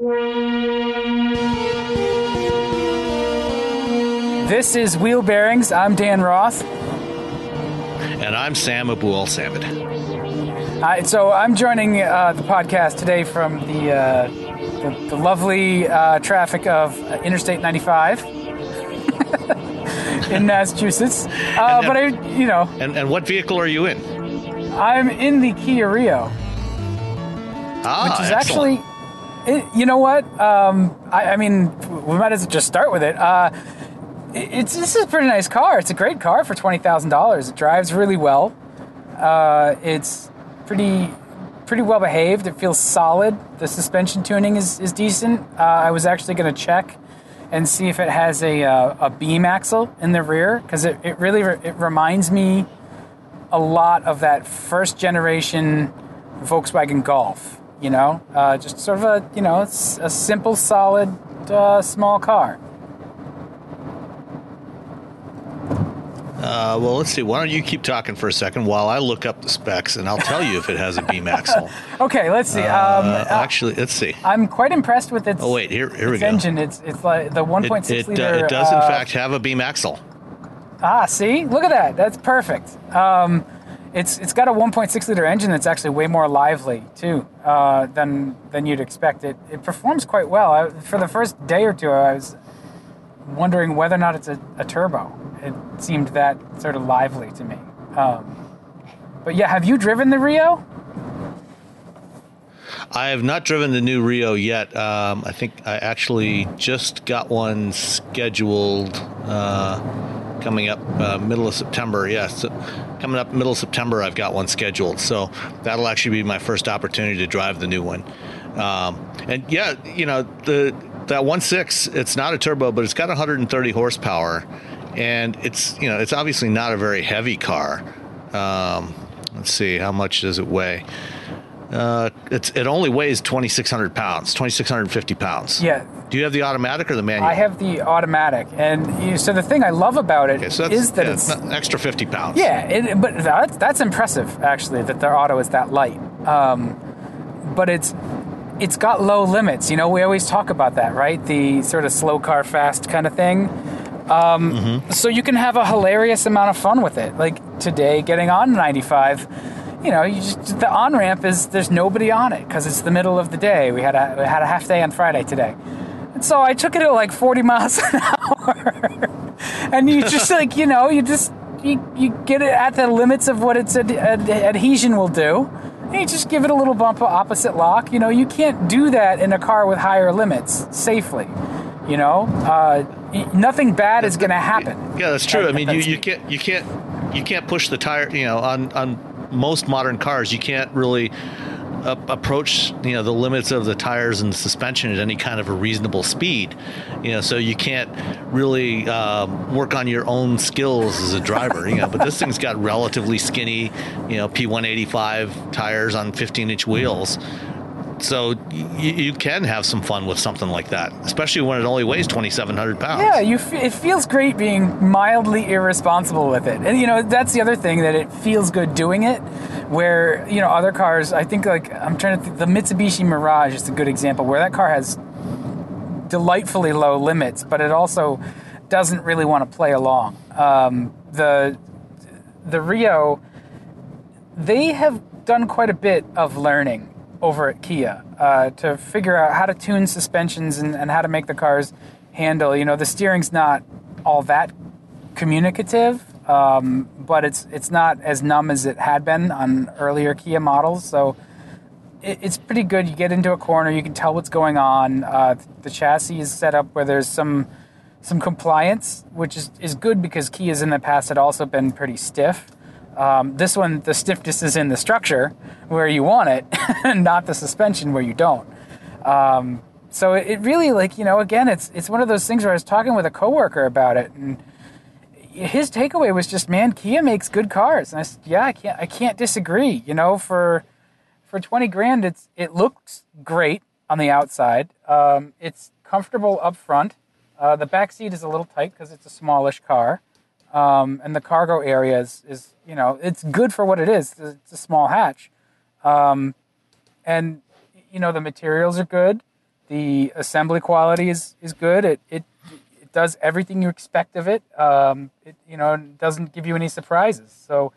This is Wheel Bearings. I'm Dan Roth. And I'm Sam Abuelsamid. So I'm joining uh, the podcast today from the uh, the, the, lovely uh, traffic of Interstate 95 in Massachusetts. Uh, but I, you know, and, and what vehicle are you in? I'm in the Kia Rio, ah, which is excellent. actually it, you know what? Um, I, I, mean, we might as well just start with it. Uh, it. It's this is a pretty nice car. It's a great car for twenty thousand dollars. It drives really well. Uh, it's pretty pretty well behaved. It feels solid. The suspension tuning is is decent. Uh, I was actually going to check and see if it has a uh, a beam axle in the rear because it, it really re- it reminds me a lot of that first generation Volkswagen Golf you know, uh, just sort of a you know a simple, solid, uh, small car. Uh, well, let's see. Why don't you keep talking for a second while I look up the specs, and I'll tell you if it has a beam axle. okay, let's see. Uh, um, actually, let's see. I'm quite impressed with its. Oh wait, here, here we go. Engine. It's it's like the 1.6 it, it, liter. it does in uh, fact have a beam axle. Ah, see, look at that. That's perfect. Um, it's it's got a 1.6 liter engine that's actually way more lively too uh, than than you'd expect. It it performs quite well. I, for the first day or two, I was wondering whether or not it's a, a turbo. It seemed that sort of lively to me. Um, but yeah, have you driven the Rio? I have not driven the new Rio yet. Um, I think I actually just got one scheduled. Uh, coming up uh, middle of September. Yes, coming up middle of September, I've got one scheduled. So that'll actually be my first opportunity to drive the new one. Um, and yeah, you know the that one six, it's not a turbo, but it's got 130 horsepower, and it's you know it's obviously not a very heavy car. Um, let's see, how much does it weigh? Uh, it's it only weighs 2,600 pounds, 2,650 pounds. Yeah. Do you have the automatic or the manual? I have the automatic, and you, so the thing I love about it okay, so is that yeah, it's, it's extra 50 pounds. Yeah, it, but that's that's impressive actually that their auto is that light. Um, but it's it's got low limits. You know, we always talk about that, right? The sort of slow car fast kind of thing. Um, mm-hmm. So you can have a hilarious amount of fun with it. Like today, getting on 95 you know, you just, the on ramp is there's nobody on it because it's the middle of the day. We had a we had a half day on Friday today, and so I took it at like 40 miles an hour, and you just like you know you just you, you get it at the limits of what its ad, ad, adhesion will do. And you just give it a little bump of opposite lock. You know, you can't do that in a car with higher limits safely. You know, uh, nothing bad is going to happen. Yeah, that's true. I mean, you, you can't you can't you can't push the tire. You know, on on most modern cars, you can't really approach you know the limits of the tires and suspension at any kind of a reasonable speed. You know, so you can't really um, work on your own skills as a driver. You know, but this thing's got relatively skinny, you know, P185 tires on 15 inch wheels. So you, you can have some fun with something like that, especially when it only weighs 2,700 pounds. Yeah, you. F- it feels great being mildly irresponsible with it, and you know that's the other thing that it feels good doing it. Where you know other cars, I think like I'm trying to. The Mitsubishi Mirage is a good example where that car has delightfully low limits, but it also doesn't really want to play along. Um, the the Rio, they have done quite a bit of learning over at Kia uh, to figure out how to tune suspensions and, and how to make the cars handle. You know, the steering's not all that communicative, um, but it's it's not as numb as it had been on earlier Kia models. So it, it's pretty good. You get into a corner, you can tell what's going on. Uh, the chassis is set up where there's some some compliance, which is, is good because Kias in the past had also been pretty stiff. Um, this one, the stiffness is in the structure where you want it, not the suspension where you don't. Um, so it, it really, like you know, again, it's it's one of those things where I was talking with a coworker about it, and his takeaway was just, man, Kia makes good cars, and I said, yeah, I can't I can't disagree. You know, for for twenty grand, it's it looks great on the outside. Um, it's comfortable up front. Uh, the back seat is a little tight because it's a smallish car. Um, and the cargo area is, is, you know, it's good for what it is. It's a small hatch. Um, and, you know, the materials are good. The assembly quality is, is good. It, it, it does everything you expect of it. Um, it, you know, doesn't give you any surprises. So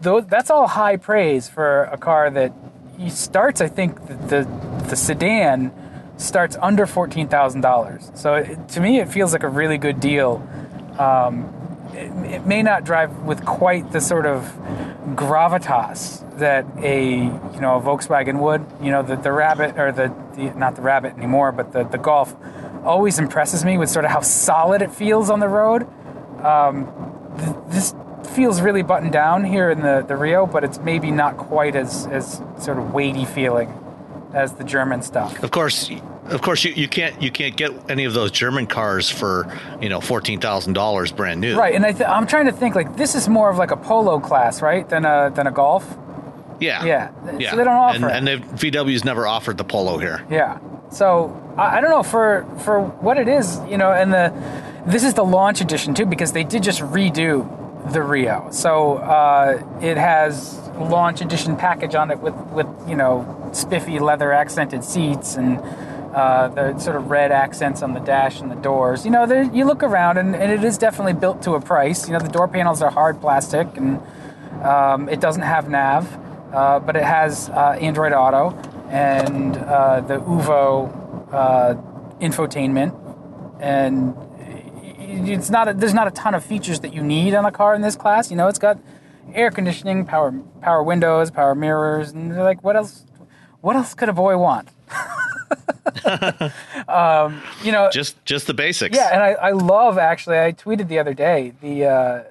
those, that's all high praise for a car that he starts, I think, the, the, the sedan starts under $14,000. So it, to me, it feels like a really good deal um, it, it, may not drive with quite the sort of gravitas that a you know a Volkswagen would. You know the the Rabbit or the, the not the Rabbit anymore, but the the Golf always impresses me with sort of how solid it feels on the road. Um, th- this feels really buttoned down here in the, the Rio, but it's maybe not quite as as sort of weighty feeling as the German stuff. Of course, of course, you, you can't you can't get any of those German cars for you know fourteen thousand dollars brand new. Right, and I th- I'm trying to think like this is more of like a polo class, right, than a than a golf. Yeah, yeah, yeah. So they don't offer and, it. and VW's never offered the polo here. Yeah, so I, I don't know for for what it is, you know, and the this is the launch edition too because they did just redo the Rio, so uh, it has launch edition package on it with with you know spiffy leather accented seats and uh, the sort of red accents on the dash and the doors. You know, you look around and, and, it is definitely built to a price. You know, the door panels are hard plastic and um, it doesn't have nav, uh, but it has uh, Android Auto and uh, the Uvo uh, infotainment. And it's not a, there's not a ton of features that you need on a car in this class. You know, it's got air conditioning, power power windows, power mirrors, and like, what else? What else could a boy want? um, you know, just just the basics. Yeah, and I, I love actually. I tweeted the other day the uh,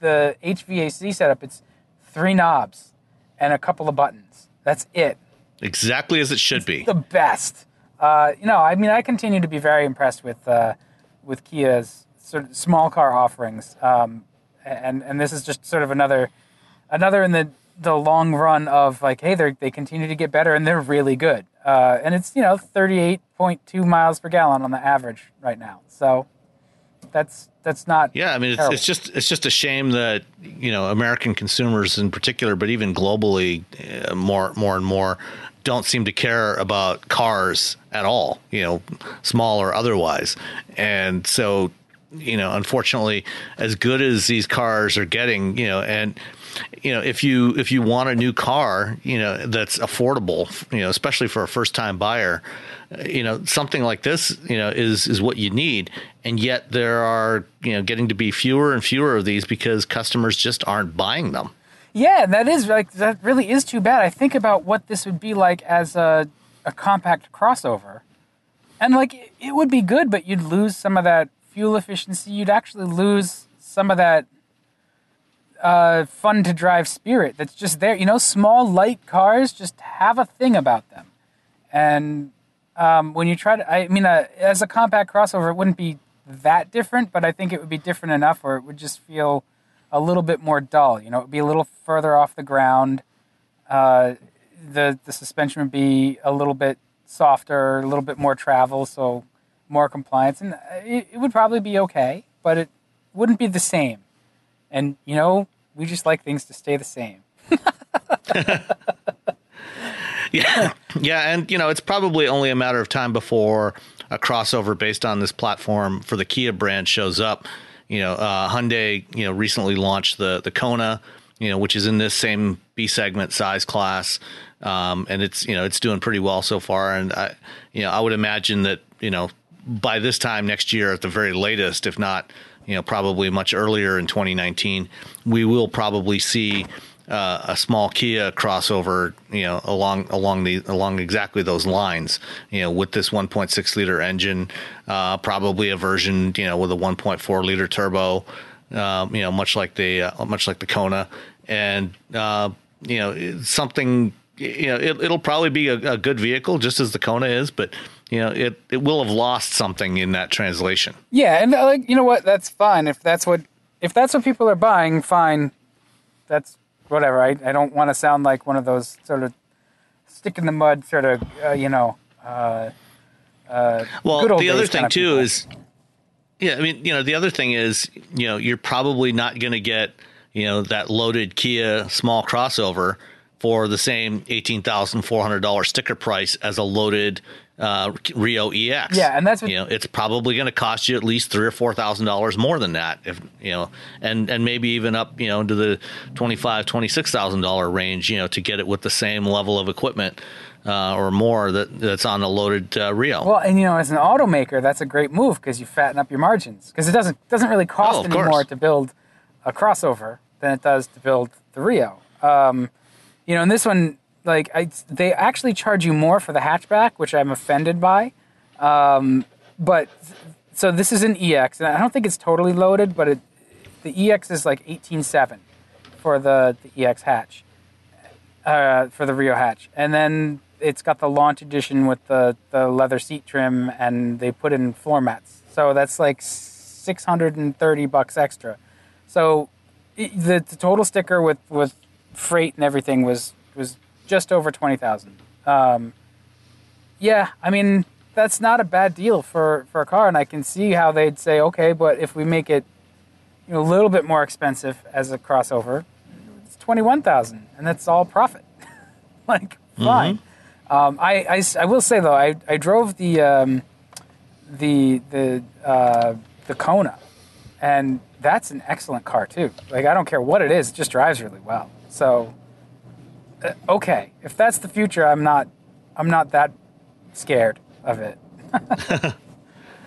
the HVAC setup. It's three knobs and a couple of buttons. That's it. Exactly as it should it's be. The best. Uh, you know, I mean, I continue to be very impressed with uh, with Kia's sort of small car offerings, um, and and this is just sort of another another in the the long run of like, hey, they they continue to get better and they're really good. Uh, and it's you know 38.2 miles per gallon on the average right now. So that's that's not. Yeah, I mean, it's, it's, just it's just a shame that you know American consumers in particular, but even globally, uh, more more and more don't seem to care about cars at all. You know, small or otherwise, and so you know, unfortunately, as good as these cars are getting, you know, and you know, if you if you want a new car, you know, that's affordable, you know, especially for a first time buyer, you know, something like this, you know, is is what you need. And yet there are, you know, getting to be fewer and fewer of these because customers just aren't buying them. Yeah, that is like that really is too bad. I think about what this would be like as a a compact crossover. And like it would be good, but you'd lose some of that fuel efficiency. You'd actually lose some of that uh, fun to drive spirit that's just there. You know, small light cars just have a thing about them, and um, when you try to, I mean, uh, as a compact crossover, it wouldn't be that different, but I think it would be different enough where it would just feel a little bit more dull. You know, it would be a little further off the ground. Uh, the the suspension would be a little bit softer, a little bit more travel, so more compliance, and it, it would probably be okay, but it wouldn't be the same. And you know, we just like things to stay the same. Yeah, yeah, and you know it's probably only a matter of time before a crossover based on this platform for the Kia brand shows up. You know, uh, Hyundai, you know, recently launched the the Kona, you know, which is in this same B segment size class, um, and it's you know it's doing pretty well so far. And I, you know, I would imagine that you know by this time next year at the very latest, if not you know probably much earlier in 2019, we will probably see uh, a small Kia crossover, you know, along along the along exactly those lines, you know, with this 1.6 liter engine, uh, probably a version, you know, with a 1.4 liter turbo, um, you know, much like the uh, much like the Kona, and uh, you know, something, you know, it, will probably be a, a good vehicle, just as the Kona is, but you know, it it will have lost something in that translation. Yeah, and like you know what, that's fine if that's what if that's what people are buying, fine. That's whatever. I, I don't want to sound like one of those sort of stick in the mud sort of uh, you know. Uh, uh, well, the other thing too is, yeah, I mean, you know, the other thing is, you know, you're probably not going to get, you know, that loaded Kia small crossover for the same eighteen thousand four hundred dollar sticker price as a loaded uh, Rio EX. Yeah, and that's what, you know it's probably going to cost you at least three or four thousand dollars more than that, if you know, and and maybe even up you know into the twenty five twenty six thousand dollar range, you know, to get it with the same level of equipment. Uh, or more that that's on a loaded uh, Rio. Well, and you know, as an automaker, that's a great move because you fatten up your margins because it doesn't doesn't really cost oh, any more to build a crossover than it does to build the Rio. Um, you know, and this one, like, I, they actually charge you more for the hatchback, which I'm offended by. Um, but so this is an EX, and I don't think it's totally loaded, but it, the EX is like 18.7 for the, the EX hatch, uh, for the Rio hatch, and then it's got the launch edition with the the leather seat trim, and they put in floor mats, so that's like 630 bucks extra. So the, the total sticker with with freight and everything was was just over twenty thousand. Um, yeah, I mean that's not a bad deal for for a car, and I can see how they'd say, okay, but if we make it you know, a little bit more expensive as a crossover, it's twenty one thousand, and that's all profit. like mm-hmm. fine. Mm-hmm. Um, I, I, I will say though, I, I drove the um, the the uh, the Kona, and that's an excellent car too. Like I don't care what it is, it just drives really well. So, uh, okay, if that's the future, I'm not, I'm not that scared of it.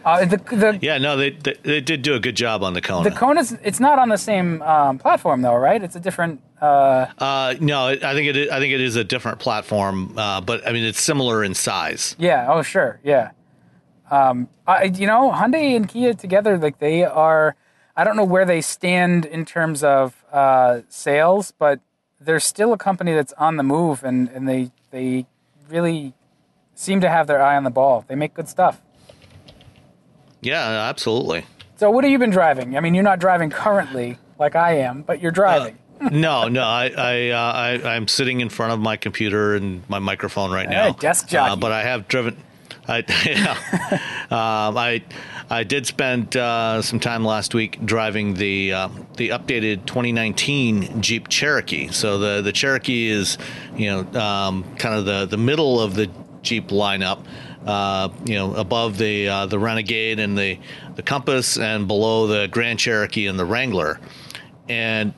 uh, the, the, yeah, no, they, they, they did do a good job on the Kona. The Kona's it's not on the same um, platform though, right? It's a different. Uh, uh, no, I think it. Is, I think it is a different platform, uh, but I mean it's similar in size. Yeah. Oh, sure. Yeah. Um, I, you know, Hyundai and Kia together, like they are. I don't know where they stand in terms of uh, sales, but they're still a company that's on the move, and, and they they really seem to have their eye on the ball. They make good stuff. Yeah, absolutely. So, what have you been driving? I mean, you're not driving currently like I am, but you're driving. Uh, no, no, I, I, uh, I, am sitting in front of my computer and my microphone right now. desk job. Uh, but I have driven. I, yeah, um, I I did spend uh, some time last week driving the uh, the updated 2019 Jeep Cherokee. So the the Cherokee is you know um, kind of the the middle of the Jeep lineup. Uh, you know, above the uh, the Renegade and the the Compass, and below the Grand Cherokee and the Wrangler. And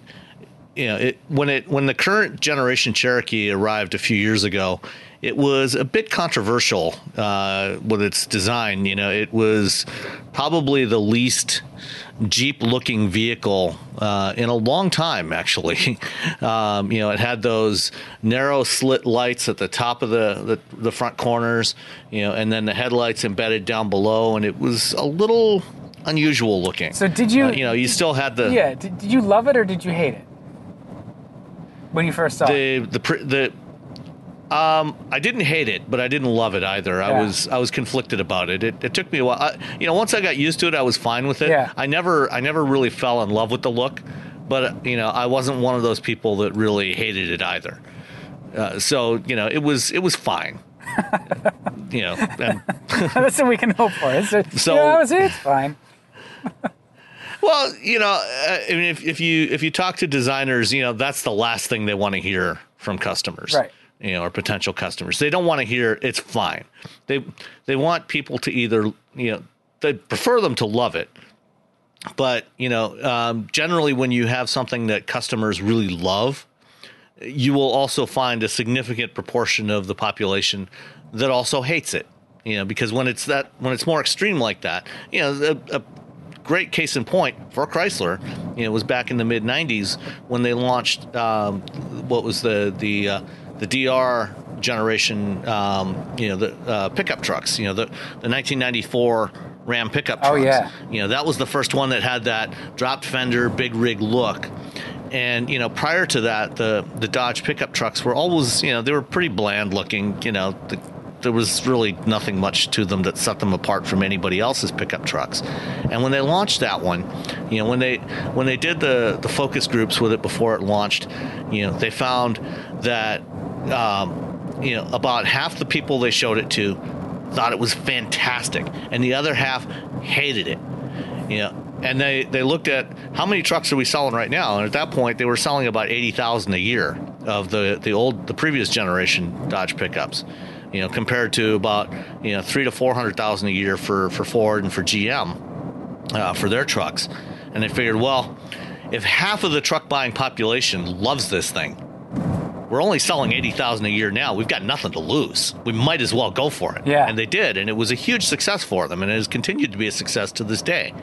you know, it, when it when the current generation Cherokee arrived a few years ago, it was a bit controversial uh, with its design. You know, it was probably the least Jeep looking vehicle uh, in a long time, actually. um, you know, it had those narrow slit lights at the top of the, the, the, front corners, you know, and then the headlights embedded down below, and it was a little unusual looking. So, did you, uh, you know, you still had the. Yeah, did, did you love it or did you hate it? When you first saw the, it? The, the, the um, I didn't hate it, but I didn't love it either. Yeah. I was I was conflicted about it. It, it took me a while. I, you know, once I got used to it, I was fine with it. Yeah. I never I never really fell in love with the look, but you know, I wasn't one of those people that really hated it either. Uh, so you know, it was it was fine. you know, and, That's what we can hope for. It's, So- so, yeah, it's, it's fine. well, you know, uh, I mean, if, if you if you talk to designers, you know, that's the last thing they want to hear from customers, Right. You know, or potential customers. They don't want to hear it's fine. They they want people to either you know they prefer them to love it, but you know, um, generally when you have something that customers really love, you will also find a significant proportion of the population that also hates it. You know, because when it's that when it's more extreme like that, you know, a, a great case in point for Chrysler, you know, was back in the mid '90s when they launched um, what was the the uh, the DR generation, um, you know, the uh, pickup trucks. You know, the the 1994 Ram pickup trucks. Oh, yeah. You know, that was the first one that had that dropped fender, big rig look. And you know, prior to that, the the Dodge pickup trucks were always, you know, they were pretty bland looking. You know, the, there was really nothing much to them that set them apart from anybody else's pickup trucks. And when they launched that one, you know, when they when they did the the focus groups with it before it launched, you know, they found that um, you know about half the people they showed it to thought it was fantastic, and the other half hated it. You know, and they they looked at how many trucks are we selling right now, and at that point they were selling about eighty thousand a year of the the old the previous generation Dodge pickups. You know, compared to about you know three to four hundred thousand a year for for Ford and for GM uh, for their trucks, and they figured, well, if half of the truck buying population loves this thing, we're only selling 80,000 a year now. We've got nothing to lose. We might as well go for it. Yeah. And they did. And it was a huge success for them. And it has continued to be a success to this day.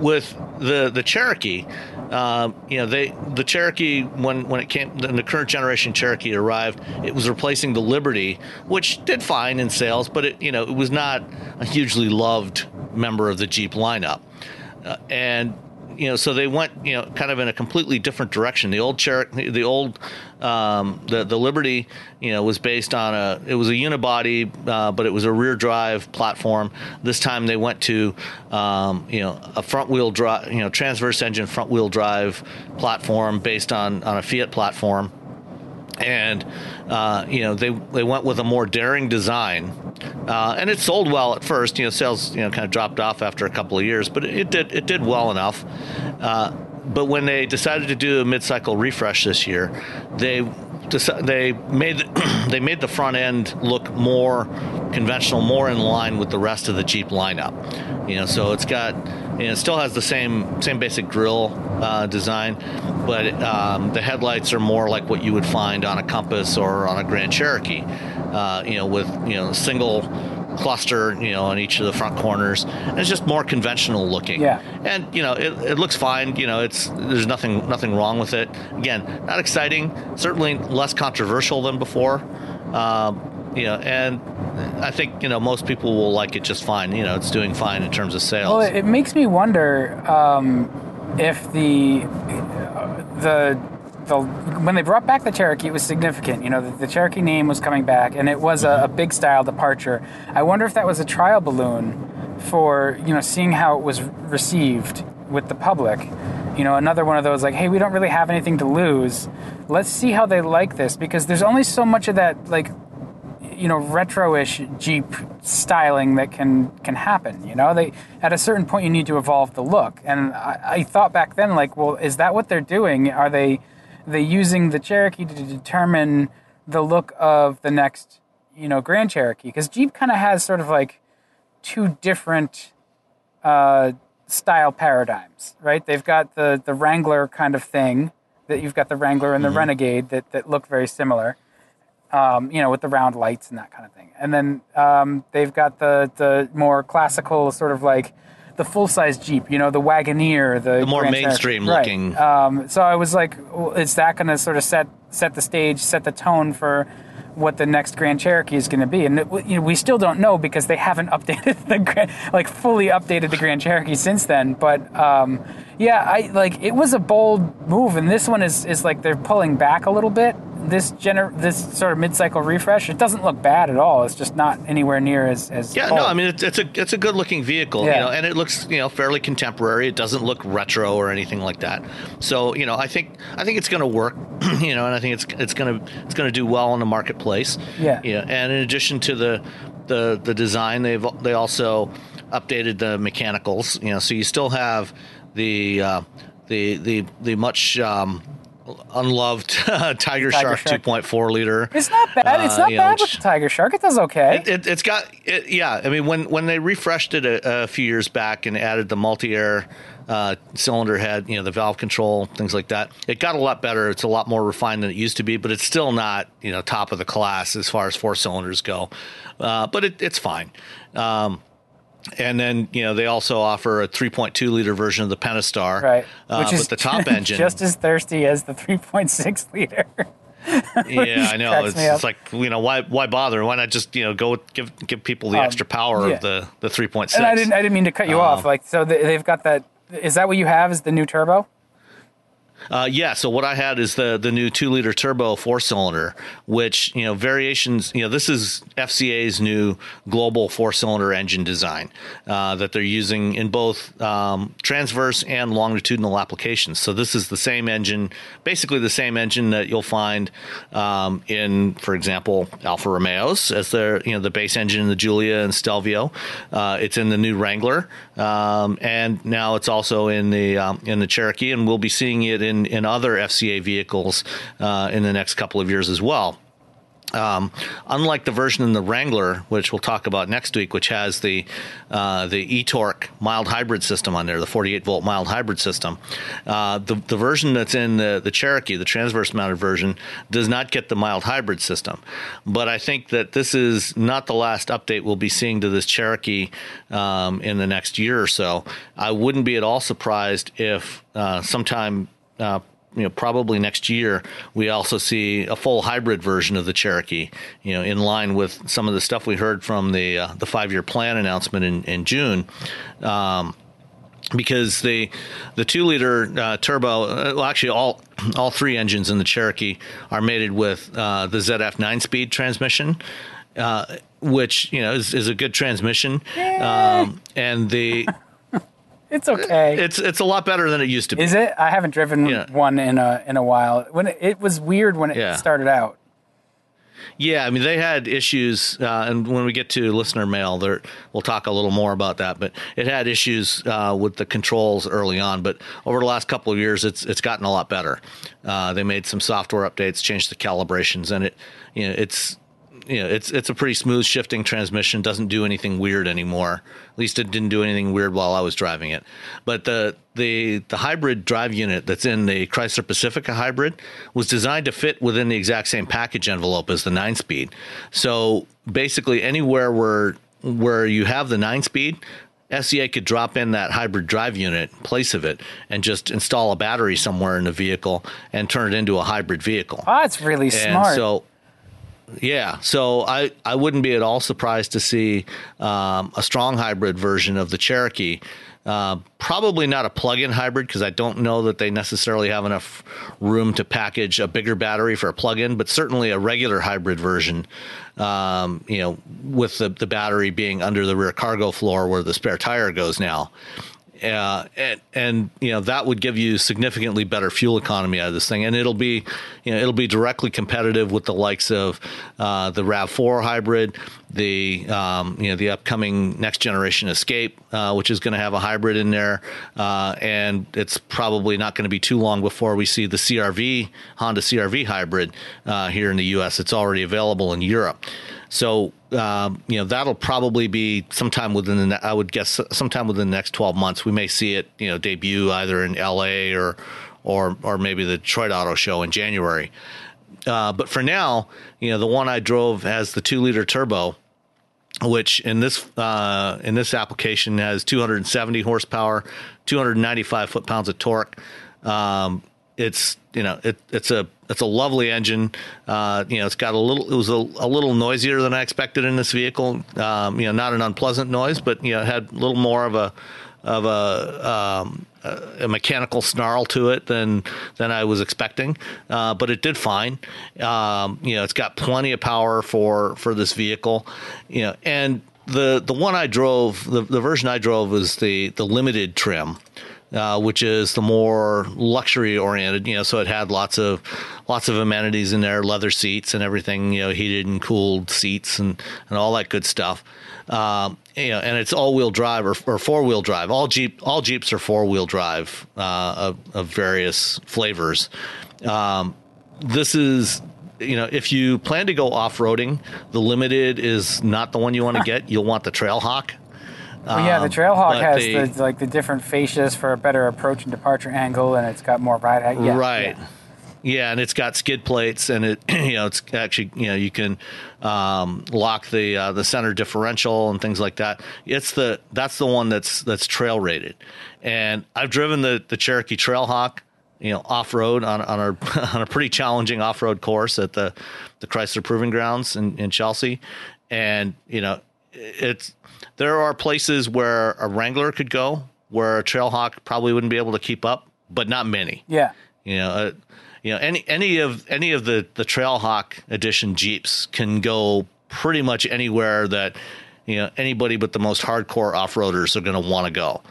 With the, the Cherokee, um, you know, they, the Cherokee, when, when it came, when the current generation Cherokee arrived, it was replacing the Liberty, which did fine in sales, but it, you know, it was not a hugely loved member of the Jeep lineup. Uh, and you know, so they went, you know, kind of in a completely different direction. The old Cherokee, the old, um, the the Liberty, you know, was based on a, it was a unibody, uh, but it was a rear drive platform. This time they went to, um, you know, a front wheel drive, you know, transverse engine front wheel drive platform based on on a Fiat platform and uh, you know they they went with a more daring design, uh, and it sold well at first. You know, sales you know kind of dropped off after a couple of years, but it, did it did well enough. Uh, but when they decided to do a mid-cycle refresh this year, they they made they made the front end look more conventional, more in line with the rest of the Jeep lineup. You know, so it's got you know, it still has the same same basic grill uh, design, but um, the headlights are more like what you would find on a Compass or on a Grand Cherokee. Uh, you know, with you know single cluster, you know, on each of the front corners. And it's just more conventional looking. Yeah. And you know, it, it looks fine. You know, it's there's nothing nothing wrong with it. Again, not exciting. Certainly less controversial than before. Um, you know, and I think you know most people will like it just fine. You know, it's doing fine in terms of sales. Well, it makes me wonder um, if the the the when they brought back the Cherokee, it was significant. You know, the, the Cherokee name was coming back, and it was a, a big style departure. I wonder if that was a trial balloon for you know seeing how it was received with the public. You know, another one of those like, hey, we don't really have anything to lose. Let's see how they like this because there's only so much of that like you know retro-ish Jeep styling that can can happen. You know, they at a certain point you need to evolve the look. And I, I thought back then, like, well, is that what they're doing? Are they they using the Cherokee to determine the look of the next you know Grand Cherokee? Because Jeep kind of has sort of like two different uh, style paradigms, right? They've got the the Wrangler kind of thing that you've got the Wrangler and the Renegade that that look very similar um, you know, with the round lights and that kind of thing. And then um, they've got the the more classical sort of like the full size Jeep, you know, the Wagoneer, the, The more Grand Cherokee. mainstream Right. looking. Um, so I was like, well, is that going to sort of set set the stage, set the tone for what the next Grand Cherokee is going to be? And it, you know, we still don't know because they haven't updated the Grand, like fully updated the Grand Cherokee since then. But um, yeah, I like it was a bold move, and this one is is like they're pulling back a little bit. this gener this sort of mid-cycle refresh, it doesn't look bad at all. It's just not anywhere near as as Yeah, old. no, I mean it's, it's a it's a good looking vehicle, Yeah. you know, and it looks you know fairly contemporary. It doesn't look retro or anything like that. So you know, I think I think it's going to work, you know, and I think it's it's going to it's going to do well in the marketplace. Yeah. yeah. And in addition to the the the design, they've they also updated the mechanicals, you know, so you still have the uh, the the the much um, unloved Tiger, Shark, Shark. 2.4 liter. It's not bad. It's uh, not know, bad which- with the Tiger Shark. It does okay. it, it, it's got it, yeah. I mean, when when they refreshed it a, a few years back and added the multi-air uh, cylinder head, you know, the valve control, things like that, it got a lot better. It's a lot more refined than it used to be, but it's still not you know top of the class as far as four cylinders go. Uh, but it, it's fine. Um, and then you know they also offer a 3.2 liter version of the Pentastar, right. Uh, Which is with the top engine. just as thirsty as the 3.6 liter. yeah, I know. It's, it's like you know why why bother? Why not just you know go give give people the Um, extra power yeah. of the the 3.6? and I didn't I didn't mean to cut you off. Like so they, they've got that. Is that what you have? Is the new turbo? Uh, yeah. So what I had is the the new two liter turbo four cylinder, which you know variations. You know this is FCA's new global four cylinder engine design uh, that they're using in both um, transverse and longitudinal applications. So this is the same engine, basically the same engine that you'll find um, in, for example, Alfa Romeos as their you know the base engine in the Giulia and Stelvio. Uh, it's in the new Wrangler, um, and now it's also in the um, in the Cherokee, and we'll be seeing it in in other FCA vehicles uh, in the next couple of years as well. Um, unlike the version in the Wrangler, which we'll talk about next week, which has the uh, the eTorque mild hybrid system on there, the 48 volt mild hybrid system, uh, the the version that's in the the Cherokee, the transverse mounted version, does not get the mild hybrid system. But I think that this is not the last update we'll be seeing to this Cherokee um, in the next year or so. I wouldn't be at all surprised if uh, sometime. Uh, you know, probably next year, we also see a full hybrid version of the Cherokee. You know, in line with some of the stuff we heard from the uh, the five year plan announcement in in June. Um, because the the two liter uh, turbo, uh, well, actually all all three engines in the Cherokee are mated with uh, the ZF nine speed transmission. Uh, which you know is, is a good transmission, um, and the It's okay. it's it's a lot better than it used to be. Is it? I haven't driven Yeah. one in a in a while. When it, it was weird when it Yeah. started out. Yeah, I mean they had issues, uh, and when we get to listener mail, there we'll talk a little more about that. But it had issues uh, with the controls early on, but over the last couple of years, it's it's gotten a lot better. Uh, they made some software updates, changed the calibrations, and it you know it's you know it's it's a pretty smooth shifting transmission. Doesn't do anything weird anymore. At least it didn't do anything weird while I was driving it. But the the the hybrid drive unit that's in the Chrysler Pacifica hybrid was designed to fit within the exact same package envelope as the nine speed. So basically, anywhere where where you have the nine speed. FCA could drop in that hybrid drive unit in place of it and just install a battery somewhere in the vehicle and turn it into a hybrid vehicle. Ah, oh, it's really And smart. so, yeah, so I, I wouldn't be at all surprised to see um, a strong hybrid version of the Cherokee. Uh, probably not a plug-in hybrid because I don't know that they necessarily have enough room to package a bigger battery for a plug-in, but certainly a regular hybrid version. Um, you know, with the the battery being under the rear cargo floor where the spare tire goes now. Uh, and, and you know that would give you significantly better fuel economy out of this thing, and it'll be, you know, it'll be directly competitive with the likes of uh, the Rav Four hybrid, the um, you know the upcoming next generation Escape, uh, which is going to have a hybrid in there, uh, and it's probably not going to be too long before we see the CRV Honda CRV hybrid uh, here in the U.S. It's already available in Europe. So um, you know that'll probably be sometime within the I would guess sometime within the next 12 months. We may see it you know debut either in L.A. or or or maybe the Detroit Auto Show in January. Uh, but for now, you know the one I drove has the two liter turbo, which in this uh, in this application has 270 horsepower, 295 foot pounds of torque. Um, it's you know it, it's a it's a lovely engine. Uh, you know, it's got a little it was a, a, little noisier than I expected in this vehicle. Um, you know, not an unpleasant noise, but you know, it had a little more of a of a um, a mechanical snarl to it than than I was expecting, uh, but it did fine. Um, you know, it's got plenty of power for for this vehicle. You know, and the the one I drove, the, the version I drove was the the limited trim. Uh, which is the more luxury oriented, you know, so it had lots of lots of amenities in there, leather seats and everything, you know, heated and cooled seats and, and all that good stuff. Um, you know, and it's all wheel drive or, or four wheel drive. All Jeep, all Jeeps are four wheel drive uh, of, of, various flavors. Um, this is, you know, if you plan to go off roading, the Limited is not the one you want to get. You'll want the Trailhawk. Well, yeah, the um, Trailhawk has they, the, like the different fascias for a better approach and departure angle, and it's got more ride height. Yeah, right. Yeah. Yeah, and it's got skid plates, and it you know it's actually you know you can um, lock the uh, the center differential and things like that. It's the that's the one that's that's trail rated, and I've driven the the Cherokee Trailhawk, you know, off road on on a on a pretty challenging off road course at the the Chrysler Proving Grounds in, in Chelsea, and you know it's there are places where a Wrangler could go where a Trailhawk probably wouldn't be able to keep up, but not many. Yeah, you know. Uh, you know any any of any of the the Trailhawk edition Jeeps can go pretty much anywhere that you know anybody but the most hardcore off-roaders are going to want to go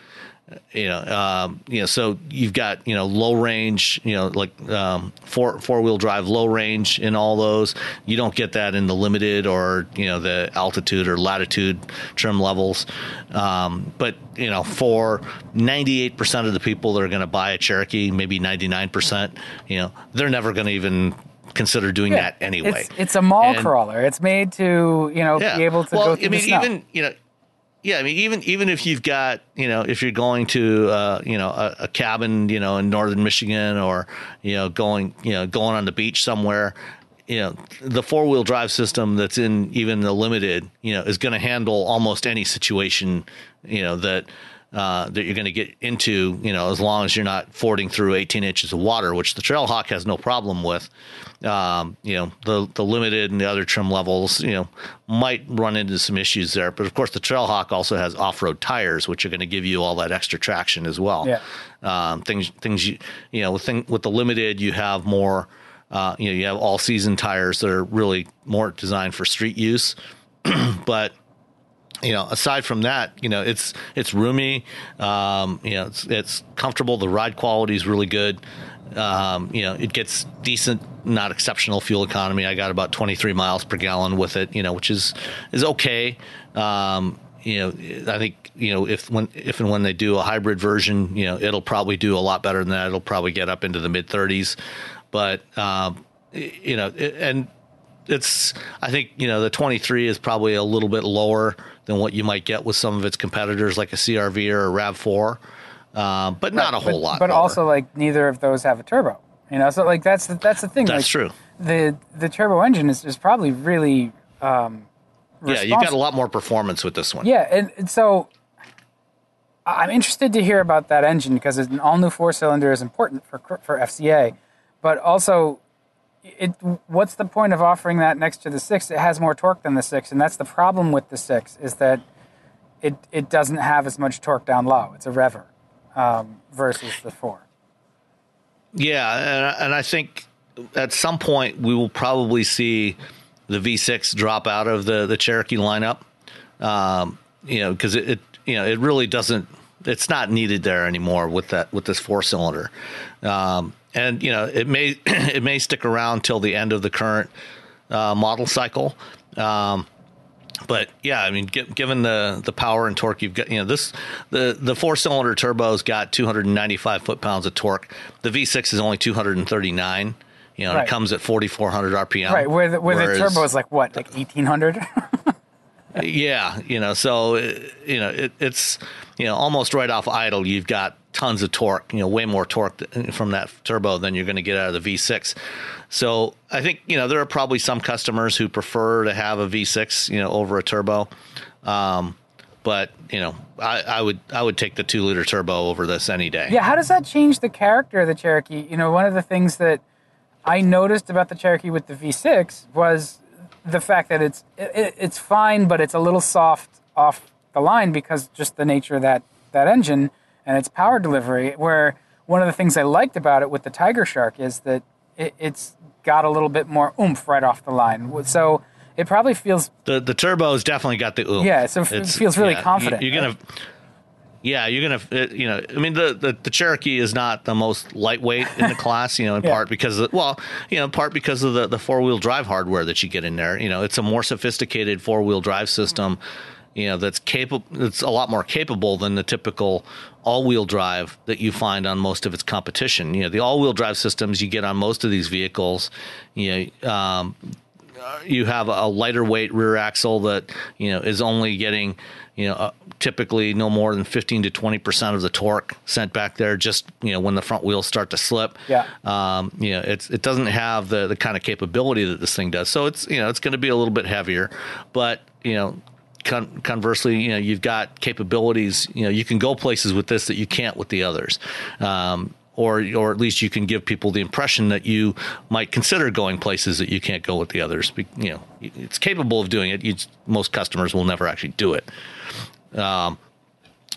you know, um, you know, so you've got you know low range, you know, like um, four four wheel drive low range in all those. You don't get that in the limited or you know the altitude or latitude trim levels. Um, but you know, for ninety eight percent of the people that are going to buy a Cherokee, maybe ninety nine percent, you know, they're never going to even consider doing yeah, that anyway. It's, it's a mall and, crawler. It's made to you know yeah. be able to well, go. I mean, even you know yeah, I mean, even even if you've got, you know, if you're going to, uh, you know, a, a, cabin, you know, in northern Michigan, or you know, going, you know, going on the beach somewhere, you know, the four wheel drive system that's in even the limited, you know, is going to handle almost any situation, you know, that uh, that you're going to get into, you know, as long as you're not fording through 18 inches of water, which the Trailhawk has no problem with. Um, you know, the the limited and the other trim levels, you know, might run into some issues there. But of course, the Trailhawk also has off road tires, which are going to give you all that extra traction as well. Yeah. Um, things things you you know with thing, with the limited, you have more. Uh, you know, you have all season tires that are really more designed for street use, but you know, aside from that, you know, it's it's roomy. Um, you know, it's, it's comfortable. The ride quality is really good. Um, you know, it gets decent, not exceptional fuel economy. I got about 23 miles per gallon with it. You know, which is is okay. Um, you know, I think you know if when if and when they do a hybrid version, you know, it'll probably do a lot better than that. It'll probably get up into the mid 30s, but um, you know, and it's I think you know the 23 is probably a little bit lower than what you might get with some of its competitors like a CRV or a Rav4, uh, but not a whole but, lot. But lower. also, like neither of those have a turbo. You know, so like that's the, that's the thing. That's like, true. The the turbo engine is, is probably really. Um, yeah, you got a lot more performance with this one. Yeah, and, and so I'm interested to hear about that engine because an all new four cylinder is important for for FCA, but also it, what's the point of offering that next to the six? It has more torque than the six, and that's the problem with the six is that it it doesn't have as much torque down low. It's a rever um, versus the four. Yeah, and, and I think at some point we will probably see the V6 drop out of the the Cherokee lineup. Um, you know, because it, it you know it really doesn't. It's not needed there anymore with that with this four cylinder. Um, and you know it may it may stick around till the end of the current uh, model cycle. Um, but yeah, I mean, given the the power and torque you've got, you know, this the the four cylinder turbo's got 295 foot pounds of torque. The V6 is only 239. You know, right. it comes at 4,400 RPM. Right, where the, where whereas, the turbo is like what, like 1,800. yeah, you know, so you know it, it's you know almost right off idle. You've got tons of torque, you know, way more torque from that turbo than you're going to get out of the V6. So I think, you know, there are probably some customers who prefer to have a V6, you know, over a turbo. Um, but you know, I, I would I would take the two liter turbo over this any day. Yeah, how does that change the character of the Cherokee? You know, one of the things that I noticed about the Cherokee with the V6 was the fact that it's it, it's fine, but it's a little soft off the line because just the nature of that that engine and its power delivery. Where one of the things I liked about it with the Tiger Shark is that it, it's got a little bit more oomph right off the line. So it probably feels the the turbo's definitely got the oomph. Yeah, so it feels really yeah, confident. You, are gonna. Yeah, you're gonna, uh, you know, I mean, the, the, the Cherokee is not the most lightweight in the class, you know, in yeah. part because, of, well, you know, in part because of the, the four wheel drive hardware that you get in there. You know, it's a more sophisticated four wheel drive system, you know, that's capable, it's a lot more capable than the typical all wheel drive that you find on most of its competition. You know, the all wheel drive systems you get on most of these vehicles, you know, um, you have a lighter weight rear axle that you know is only getting you know uh, typically no more than 15 to 20 percent of the torque sent back there just you know when the front wheels start to slip. Yeah. Um, you know it's it doesn't have the the kind of capability that this thing does. So it's you know it's going to be a little bit heavier but you know Con- conversely, you know, you've got capabilities. You know, you can go places with this that you can't with the others. Um, or or at least you can give people the impression that you might consider going places that you can't go with the others. You know, it's capable of doing it. You, most customers will never actually do it. Um,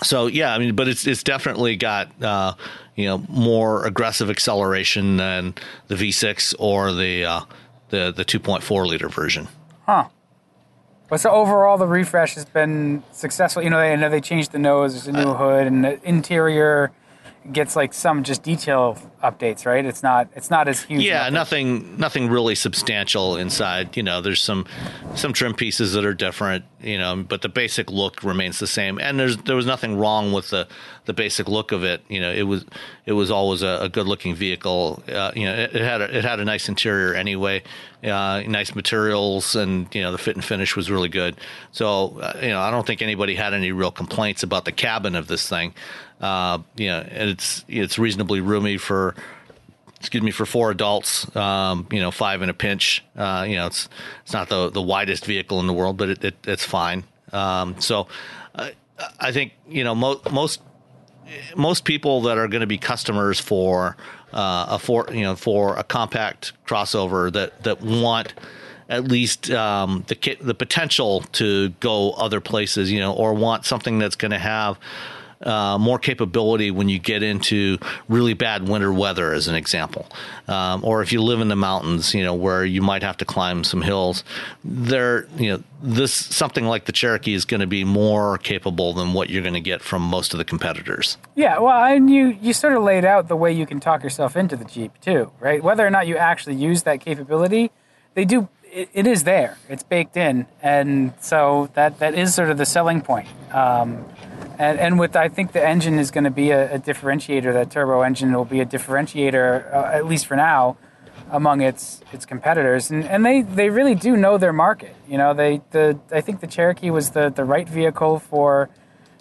so yeah, I mean, but it's it's definitely got uh, you know more aggressive acceleration than the V6 or the uh, the the 2.4 liter version. Huh. But so overall, the refresh has been successful. You know, they, I know they changed the nose, there's a new uh, hood, and the interior gets like some just detail updates, right? It's not it's not as huge. Yeah, nothing nothing really substantial inside. You know, there's some some trim pieces that are different, you know, but the basic look remains the same. And there's there was nothing wrong with the the basic look of it. You know, it was it was always a, a good looking vehicle. Uh, you know, it, it, had a, it had a nice interior anyway, uh, nice materials, and you know the fit and finish was really good. So uh, you know, I don't think anybody had any real complaints about the cabin of this thing. Uh, you know, and it's it's reasonably roomy for excuse me for four adults. Um, you know, five in a pinch. Uh, you know, it's it's not the the widest vehicle in the world, but it, it it's fine. Um, so, uh, I think you know mo- most most people that are going to be customers for uh, a for you know for a compact crossover that that want at least um, the the potential to go other places, you know, or want something that's going to have uh, more capability when you get into really bad winter weather, as an example, um, or if you live in the mountains, you know, where you might have to climb some hills. There, you know, this something like the Cherokee is going to be more capable than what you're going to get from most of the competitors. Yeah, well, and you you sort of laid out the way you can talk yourself into the Jeep too, right? Whether or not you actually use that capability, they do it, it is there. It's baked in, and so that that is sort of the selling point. Um, and, and with I think the engine is going to be a, a, differentiator. That turbo engine will be a differentiator, uh, at least for now, among its its competitors. And and they, they really do know their market. You know, they the I think the Cherokee was the the right vehicle for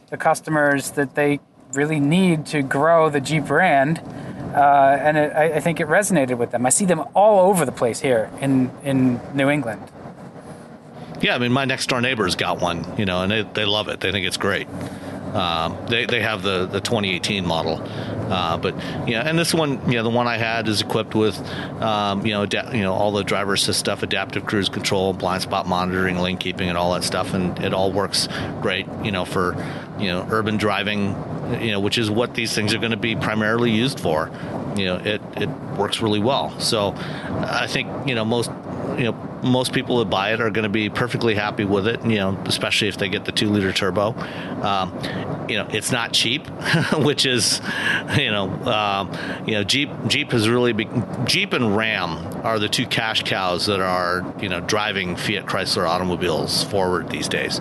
the customers that they really need to grow the Jeep brand. Uh, and it, I, I think it resonated with them. I see them all over the place here in in New England. Yeah, I mean, my next door neighbor's got one, you know, and they, they love it. They think it's great. Um, they, they have the, the 2018 model, uh, but yeah, and this one, you know, the one I had is equipped with, um, you know, you know, all the driver assist stuff, adaptive cruise control, blind spot monitoring, lane keeping, and all that stuff, and it all works great, you know, for you know urban driving, you know, which is what these things are going to be primarily used for. You know, it it works really well. So I think you know most you know most people that buy it are going to be perfectly happy with it. You know, especially if they get the two liter turbo. Um, you know, it's not cheap, which is you know um, you know Jeep Jeep has really be, Jeep and Ram are the two cash cows that are you know driving Fiat Chrysler automobiles forward these days.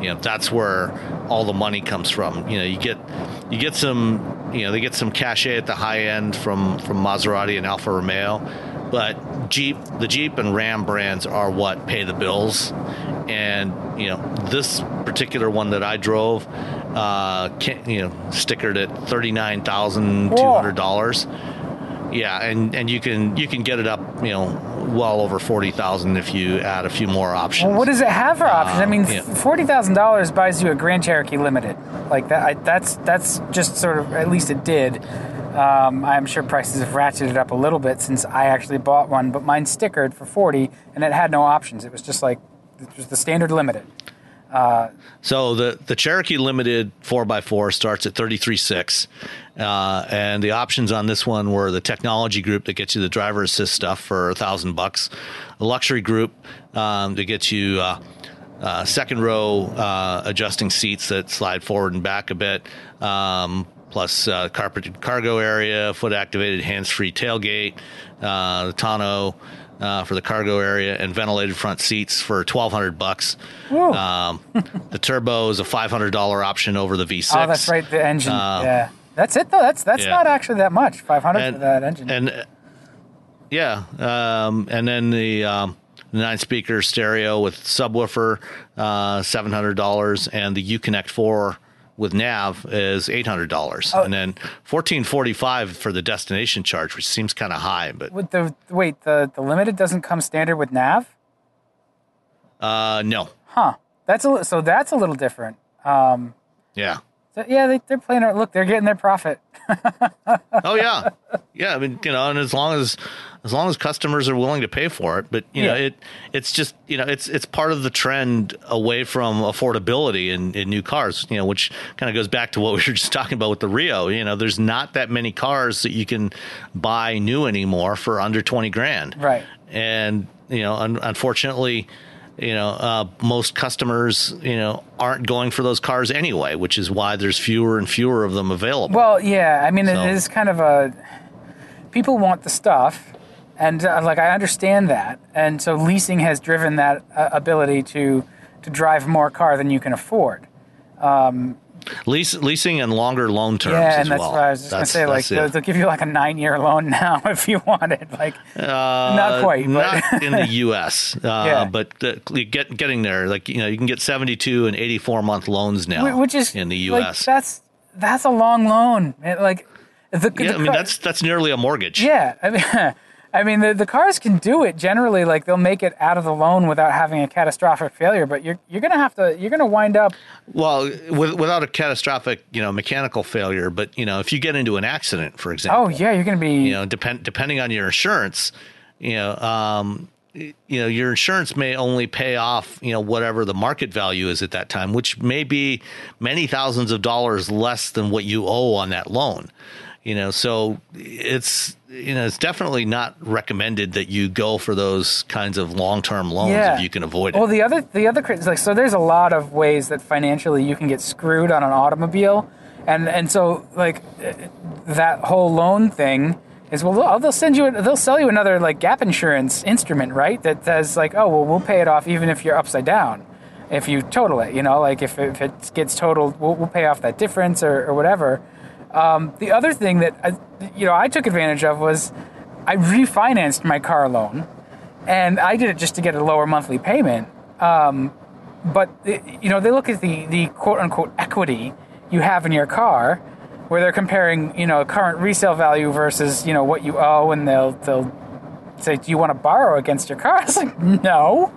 You know, that's where all the money comes from. You know, you get you get some you know they get some cachet at the high end from from Maserati and Alfa Romeo but Jeep, the Jeep and Ram brands are what pay the bills. And you know, this particular one that I drove, uh, you know, stickered at thirty nine thousand two hundred dollars. Yeah, and, and you can you can get it up, you know, well over forty thousand if you add a few more options. Well, what does it have for options? I mean, yeah. forty thousand dollars buys you a Grand Cherokee Limited, like that. I, that's that's just sort of at least it did. Um, I'm sure prices have ratcheted up a little bit since I actually bought one, but mine stickered for forty, and it had no options. It was just like it was the standard Limited. So the the Cherokee Limited four x four starts at 33.6. uh, and the options on this one were the technology group that gets you the driver assist stuff for a thousand bucks, a luxury group um, that gets you. Uh, uh, second row uh, adjusting seats that slide forward and back a bit, um, plus uh, carpeted cargo area, foot activated hands free tailgate, uh, the tonneau uh, for the cargo area, and ventilated front seats for twelve hundred bucks. Um, the turbo is a five hundred dollar option over the V6. oh, that's right, the engine. Um, yeah, that's it though. That's that's yeah. not actually that much. Five hundred for that engine. and uh, yeah, um, and then the um, nine speaker stereo with subwoofer, uh, seven hundred dollars, and the UConnect four with nav is eight hundred dollars, Oh. and then fourteen forty five for the destination charge, which seems kind of high, but with the wait, the the Limited doesn't come standard with nav. uh, no, Huh. That's a so that's a little different. Um, yeah. so yeah, they, they're playing. Look, they're getting their profit. Oh yeah, yeah. I mean, you know, and as long as as long as customers are willing to pay for it, but you know, it it's just you know, it's it's part of the trend away from affordability in, in new cars. You know, which kind of goes back to what we were just talking about with the Rio. You know, there's not that many cars that you can buy new anymore for under twenty grand. Right. And you know, un- unfortunately. You know, uh, most customers, you know, aren't going for those cars anyway, which is why there's fewer and fewer of them available. Well, yeah. I mean, So- it is kind of a people want the stuff, and uh, like I understand that, and so leasing has driven that uh, ability to to drive more car than you can afford. Lease, leasing and longer loan terms yeah, and that's well. what I was just gonna say. Like they'll, they'll give you like a nine year loan now if you want it. Like Uh, not quite, but not in the U.S. Uh, Yeah. but uh, get getting there. Like you know, you can get seventy-two and eighty-four month loans now, which is in the like, U.S. that's that's a long loan. It, like the, yeah, the I mean that's that's nearly a mortgage. yeah. I mean, I mean the, the cars can do it generally. Like they'll make it out of the loan without having a catastrophic failure. But you're you're gonna have to you're gonna wind up. Well, with, without a catastrophic, you know, mechanical failure, but you know, if you get into an accident, for example, Oh yeah, you're gonna be. you know, depend depending on your insurance, you know, um, you know, your insurance may only pay off, you know, whatever the market value is at that time, which may be many thousands of dollars less than what you owe on that loan. You know, so it's you know, it's definitely not recommended that you go for those kinds of long term loans yeah. if you can avoid it. Well, the other the other like so there's a lot of ways that financially you can get screwed on an automobile, and and so like that whole loan thing is well they'll, they'll send you they'll sell you another like gap insurance instrument right that says like oh well we'll pay it off even if you're upside down if you total it you know like if, if it gets totaled we'll, we'll pay off that difference or, or whatever um, the other thing that I, you know I took advantage of was I refinanced my car loan and I did it just to get a lower monthly payment. Um, but you know, they look at the the quote unquote equity you have in your car, where they're comparing you know current resale value versus you know what you owe, and they'll they'll say, "Do you want to borrow against your car?" I was like, "No."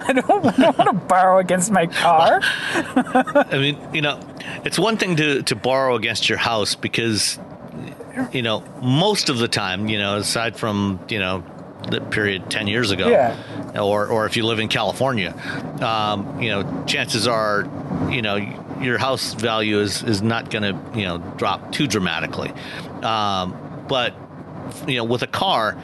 I don't, I don't want to borrow against my car. I mean, you know, it's one thing to, to borrow against your house because, you know, most of the time, you know, aside from, you know, the period 10 years ago, Yeah. or, or if you live in California, um, you know, chances are, you know, your house value is, is not going to, you know, drop too dramatically. Um, but, you know, with a car,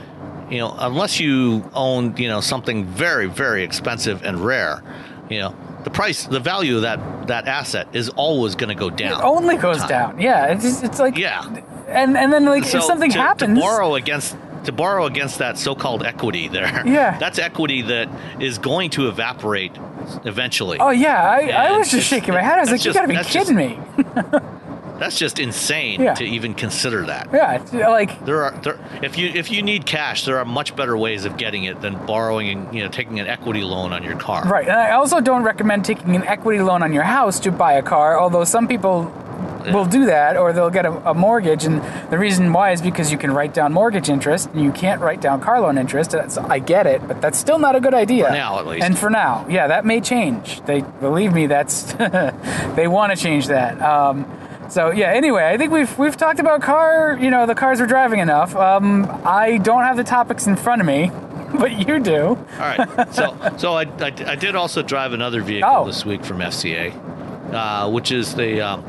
you know, unless you own, you know, something very, very expensive and rare, you know, the price, the value of that that asset is always going to go down. It only goes time. down. Yeah, it's just, it's like Yeah. and and then like So if something to, happens, to borrow against to borrow against that so-called equity there, Yeah. that's equity that is going to evaporate eventually. oh yeah, I, I was just shaking my head. I was like, that's you gotta be kidding just- me. That's just insane Yeah. to even consider that. yeah, like There are there, if you if you need cash, there are much better ways of getting it than borrowing and you know taking an equity loan on your car. Right, and I also don't recommend taking an equity loan on your house to buy a car. Although some people Yeah. will do that, or they'll get a, a mortgage. And the reason why is because you can write down mortgage interest, and you can't write down car loan interest. That's, I get it, but that's still not a good idea. For now, at least. And for now, yeah, that may change. They believe me. That's they want to change that. Um, so yeah. Anyway, I think we've we've talked about car. You know, the cars we're driving enough. Um, I don't have the topics in front of me, but you do. All right. So, so I, I, I did also drive another vehicle Oh. this week from FCA, uh, which is the, um,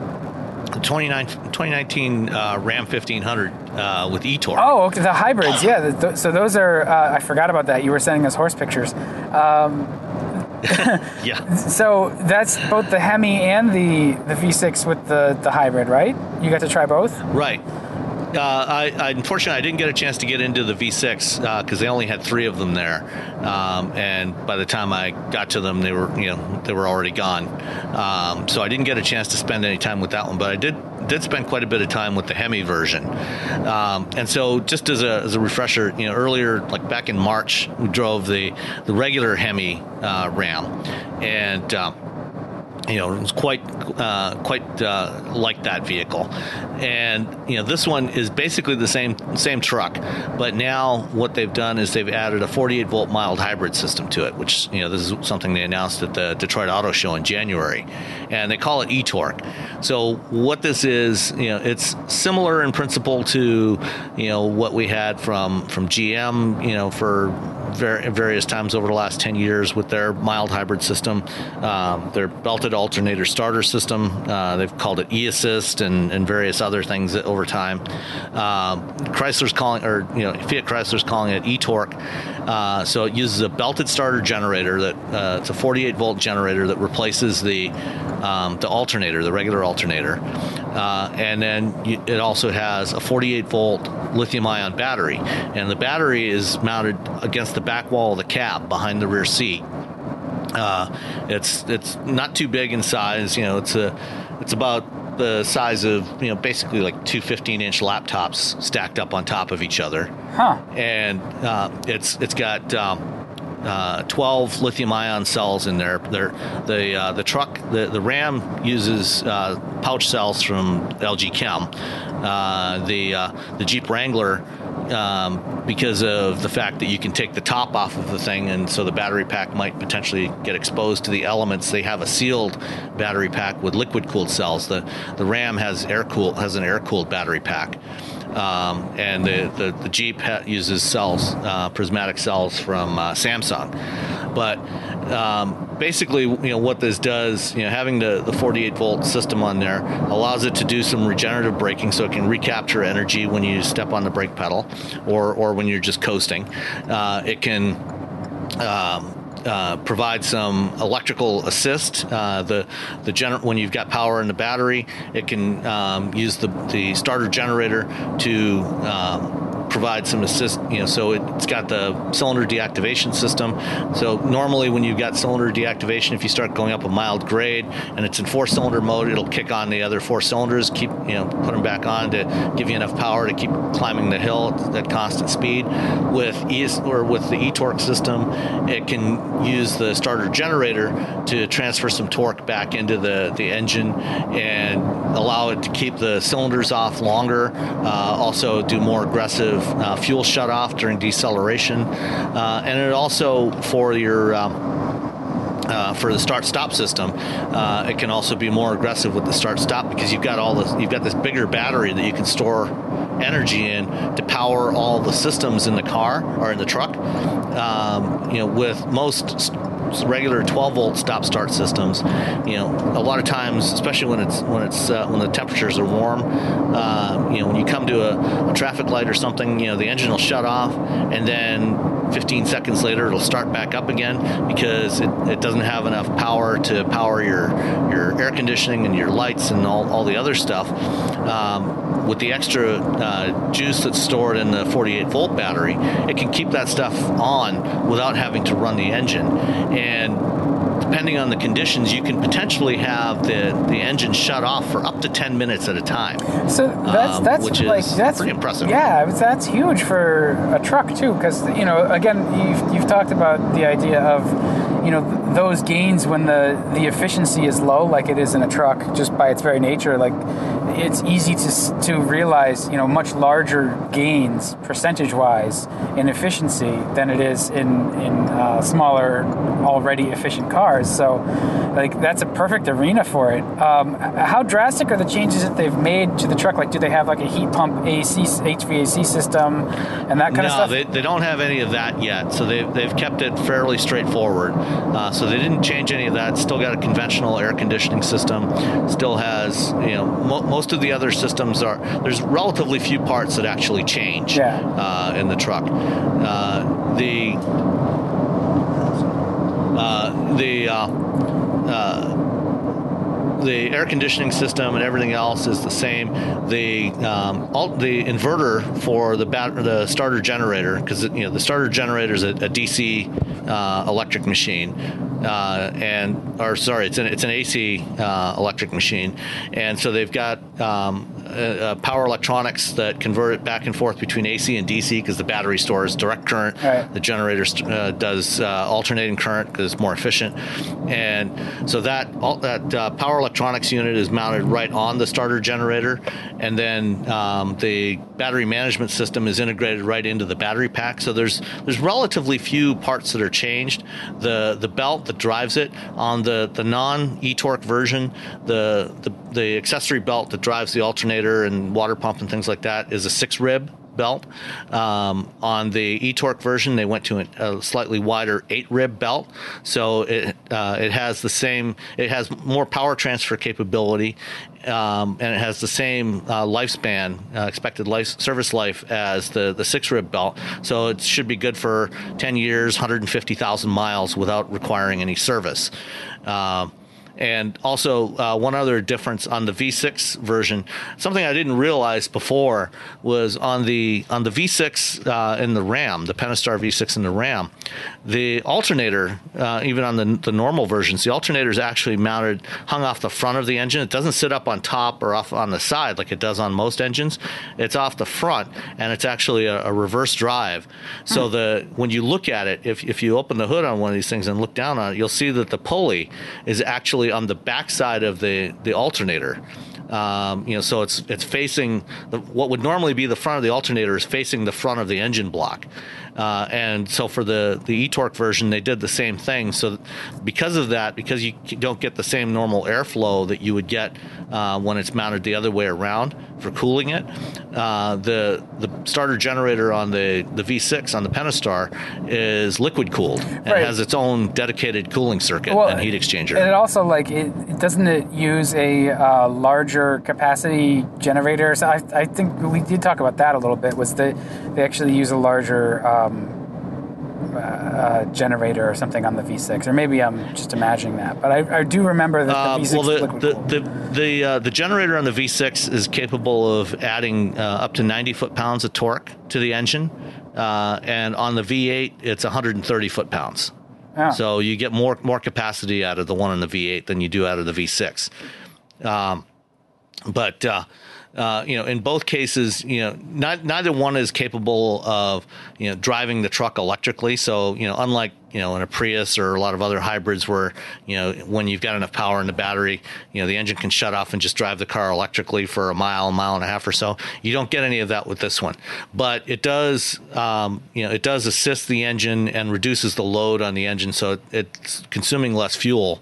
the 2019 uh, Ram 1500 uh, with e-torque. Oh, okay, the hybrids. Yeah. the- th- so those are. Uh, I forgot about that. You were sending us horse pictures. Yeah. So that's both the Hemi and the the V6 with the the hybrid, right? You got to try both. Right. Uh, I, I unfortunately I didn't get a chance to get into the V6 because they only had three of them there, um, and by the time I got to them, they were you know they were already gone. Um, so I didn't get a chance to spend any time with that one, but I did did spend quite a bit of time with the Hemi version. Um, and so just as a, as a refresher, you know earlier like back in March we drove the the regular Hemi uh, Ram, and. Um, you know, it was quite uh, quite uh, like that vehicle, and you know this one is basically the same same truck, but now what they've done is they've added a 48 volt mild hybrid system to it, which you know this is something they announced at the Detroit Auto Show in January, and they call it e-torque. So what this is, you know, it's similar in principle to you know what we had from from GM, you know, for various times over the last 10 years with their mild hybrid system, um, their belted alternator starter system. Uh, they've called it e-assist and, and various other things over time. Um, Chrysler's calling, or you know, Fiat Chrysler's calling it e-torque. Uh, so it uses a belted starter generator that uh, it's a 48 volt generator that replaces the um, the alternator, the regular alternator, uh, and then you, it also has a 48 volt lithium ion battery, and the battery is mounted against the back wall of the cab behind the rear seat. Uh, it's it's not too big in size. You know, it's a it's about the size of you know basically like two 15 inch laptops stacked up on top of each other Huh. and uh, it's it's got um, uh, 12 lithium ion cells in there. They're, the uh, the truck the, the Ram uses uh, pouch cells from LG Chem. Uh, the uh, the Jeep Wrangler. Um, because of the fact that you can take the top off of the thing, and so the battery pack might potentially get exposed to the elements. They have a sealed battery pack with liquid cooled cells. The the Ram has air cool has an air cooled battery pack um, and the, the, the Jeep ha- uses cells, uh, prismatic cells from uh, Samsung. But um, basically, you know what this does, you know, having the, the 48 volt system on there allows it to do some regenerative braking, so it can recapture energy when you step on the brake pedal, or or when you're just coasting. Uh, it can. Um, uh, provide some electrical assist. Uh, the the gener- when you've got power in the battery, it can um, use the the starter generator to um, provide some assist. You know, so it, it's got the cylinder deactivation system. So normally, when you've got cylinder deactivation, if you start going up a mild grade and it's in four cylinder mode, it'll kick on the other four cylinders, keep you know put them back on to give you enough power to keep climbing the hill at, at constant speed. With ES or with the e-torque system, it can use the starter generator to transfer some torque back into the, the engine and allow it to keep the cylinders off longer. Uh, also, do more aggressive uh, fuel shut off during deceleration. Uh, and it also, for your um, uh, for the start stop system, uh, it can also be more aggressive with the start stop because you've got all this you've got this bigger battery that you can store energy in to power all the systems in the car or in the truck. Um, you know, with most regular 12 volt stop start systems, you know, a lot of times, especially when it's when it's uh, when the temperatures are warm, uh, you know, when you come to a, a traffic light or something, you know, the engine will shut off, and then 15 seconds later it'll start back up again because it, it doesn't have enough power to power your your air conditioning and your lights and all, all the other stuff. Um, with the extra uh, juice that's stored in the 48 volt battery, it can keep that stuff on without having to run the engine. And depending on the conditions, you can potentially have the, the engine shut off for up to 10 minutes at a time. So that's Um, that's which is like that's pretty impressive. Yeah, that's huge for a truck too, because you know, again, you've you've talked about the idea of you know those gains when the the efficiency is low, like it is in a truck, just by its very nature. Like it's easy to to realize you know much larger gains percentage wise in efficiency than it is in in uh, smaller already efficient cars. So like that's a perfect arena for it. Um, how drastic are the changes that they've made to the truck? Like, do they have like a heat pump AC HVAC system and that kind no, of stuff? they, they don't have any of that yet. So they they've kept it fairly straightforward. Uh, so they didn't change any of that. Still got a conventional air conditioning system. Still has you know mo- most of the other systems are there's relatively few parts that actually change Yeah. uh, in the truck. Uh, the uh, the uh, uh, the air conditioning system and everything else is the same. The um, all, the inverter for the bat- the starter generator because you know the starter generator is a, a DC uh, electric machine, uh, and or sorry, it's an it's an AC uh, electric machine, and so they've got um, uh, uh, power electronics that convert it back and forth between AC and DC because the battery stores direct current. Right. The generator uh, does uh, alternating current because it's more efficient, and so that all, that uh, power electronics unit is mounted right on the starter generator, and then um, the battery management system is integrated right into the battery pack. So there's there's relatively few parts that are changed. The the belt that drives it on the the non e-torque version, the, the the accessory belt that drives the alternator and water pump and things like that is a six rib belt. Um, on the e-torque version, they went to a, a slightly wider eight rib belt, so it uh, it has the same. It has more power transfer capability, um, and it has the same uh, lifespan, uh, expected life service life as the the six rib belt. So it should be good for ten years, 150,000 miles without requiring any service. Um, and also, uh, one other difference on the V6 version, something I didn't realize before was on the on the V6 uh, in the Ram, the Pentastar V6 in the Ram, the alternator, uh, even on the the normal versions, the alternator is actually mounted hung off the front of the engine. It doesn't sit up on top or off on the side like it does on most engines. It's off the front, and it's actually a, a reverse drive. So the when you look at it, if if you open the hood on one of these things and look down on it, you'll see that the pulley is actually on the backside of the the alternator. Um, you know, so it's it's facing the, what would normally be the front of the alternator is facing the front of the engine block. Uh, and so for the the e-torque version, they did the same thing. So because of that, because you don't get the same normal airflow that you would get uh, when it's mounted the other way around for cooling it, uh, the the starter generator on the the V6 on the Pentastar is liquid cooled and Right. has its own dedicated cooling circuit Well, and heat exchanger. And it also like it doesn't it use a uh, larger capacity generator? So I, I think we did talk about that a little bit. Was that they actually use a larger um, uh, uh, generator or something on the V6, or maybe I'm just imagining that. But I, I do remember that Uh, the V6 well, the the the the, uh, the generator on the V6 is capable of adding uh, up to 90 foot pounds of torque to the engine, uh, and on the V8 it's 130 foot pounds. Ah. So you get more more capacity out of the one on the V8 than you do out of the V6. Um, but uh, you know, in both cases, you know, not, neither one is capable of you know driving the truck electrically. So you know, unlike you know in a Prius or a lot of other hybrids, where you know when you've got enough power in the battery, you know the engine can shut off and just drive the car electrically for a mile, mile and a half or so. You don't get any of that with this one, but it does um, you know it does assist the engine and reduces the load on the engine, so it, it's consuming less fuel.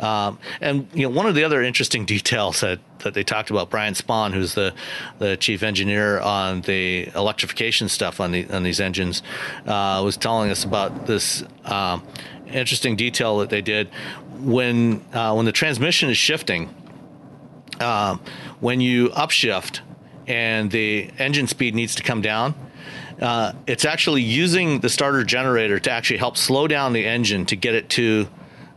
Um, and you know one of the other interesting details that that they talked about Brian Spahn, who's the the chief engineer on the electrification stuff on the on these engines, uh, was telling us about this um, interesting detail that they did when uh, when the transmission is shifting. Um, when you upshift and the engine speed needs to come down, uh, it's actually using the starter generator to actually help slow down the engine to get it to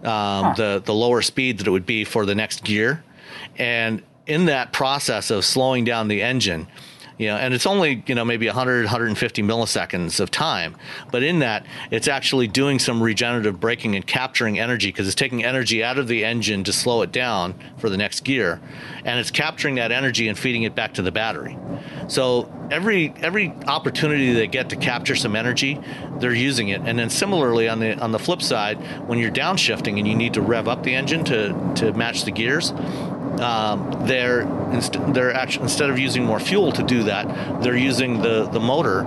um, the the lower speed that it would be for the next gear, and in that process of slowing down the engine, you know, and it's only you know maybe 100 150 milliseconds of time, but in that it's actually doing some regenerative braking and capturing energy because it's taking energy out of the engine to slow it down for the next gear, and it's capturing that energy and feeding it back to the battery. So every every opportunity they get to capture some energy, they're using it. And then similarly on the on the flip side, when you're downshifting and you need to rev up the engine to to match the gears, um, they're inst- they're actually instead of using more fuel to do that, they're using the the motor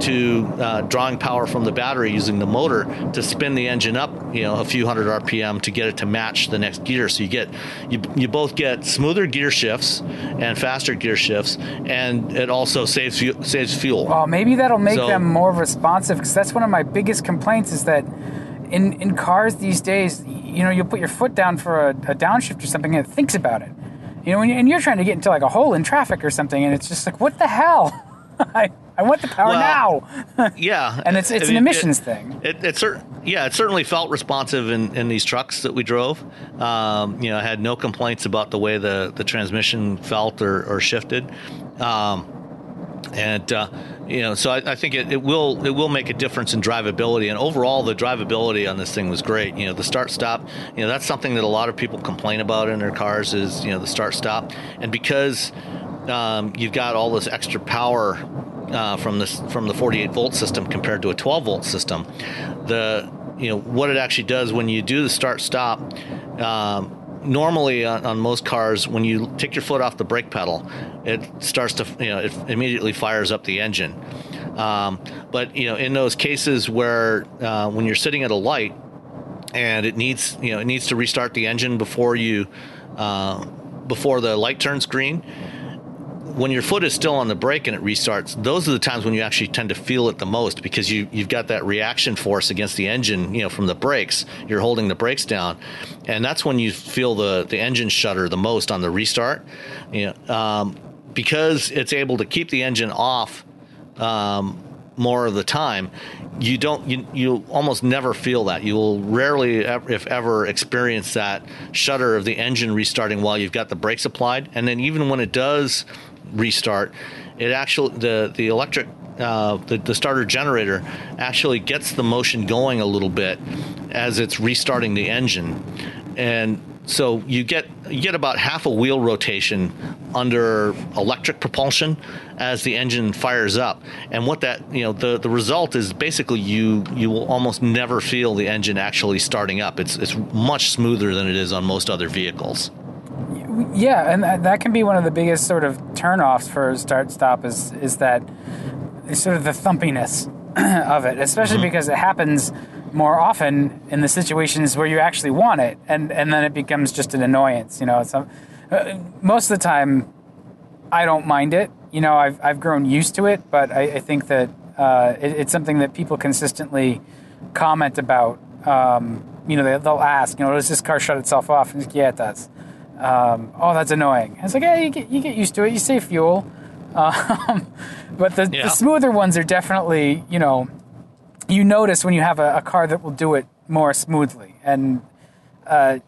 to uh, drawing power from the battery using the motor to spin the engine up, you know, a few hundred RPM to get it to match the next gear. So you get you you both get smoother gear shifts and faster gear shifts, and it also saves saves fuel. Well, maybe that'll make so, them more responsive because that's one of my biggest complaints is that in in cars these days, you know, you'll put your foot down for a, a downshift or something and it thinks about it. You know, and you're trying to get into like a hole in traffic or something, and it's just like, what the hell? I, I want the power well, now. yeah, and it's it's I mean, an emissions it, thing. It, it, it yeah, it certainly felt responsive in, in these trucks that we drove. Um, you know, I had no complaints about the way the, the transmission felt or, or shifted. Um, and uh, you know, so I, I think it, it, will it will make a difference in drivability. And overall, the drivability on this thing was great. You know, the start stop. You know, that's something that a lot of people complain about in their cars is you know the start stop. And because um, you've got all this extra power uh, from this from the 48 volt system compared to a 12 volt system, the you know what it actually does when you do the start stop. Um, normally on, on, most cars, when you take your foot off the brake pedal, it starts to you know it immediately fires up the engine. Um, but you know in those cases where uh, when you're sitting at a light and it needs you know it needs to restart the engine before you uh, before the light turns green when your foot is still on the brake and it restarts, those are the times when you actually tend to feel it the most because you you've got that reaction force against the engine, you know, from the brakes. You're holding the brakes down, and that's when you feel the the engine shudder the most on the restart. You know, um, because it's able to keep the engine off. Um, more of the time, you don't you you almost never feel that. You will rarely, if ever, experience that shudder of the engine restarting while you've got the brakes applied. And then even when it does restart, it actually the the electric uh, the, the starter generator actually gets the motion going a little bit as it's restarting the engine, and so you get you get about half a wheel rotation under electric propulsion as the engine fires up. And what that you know the, the result is basically you you will almost never feel the engine actually starting up. It's it's much smoother than it is on most other vehicles. Yeah, and that, that can be one of the biggest sort of turnoffs for start stop is is that sort of the thumpiness of it, especially mm-hmm. because it happens more often in the situations where you actually want it, and and then it becomes just an annoyance. You know, uh, most of the time, I don't mind it. You know, I've I've grown used to it, but I, I think that uh, it, it's something that people consistently comment about. Um, you know, they, will ask, you know, does this car shut itself off? And like, yeah, it does. Um, oh, that's annoying. It's like, yeah, you get, you get used to it. You save fuel. Um, but the, yeah. the, smoother ones are definitely, you know, you notice when you have a, a car that will do it more smoothly. And uh,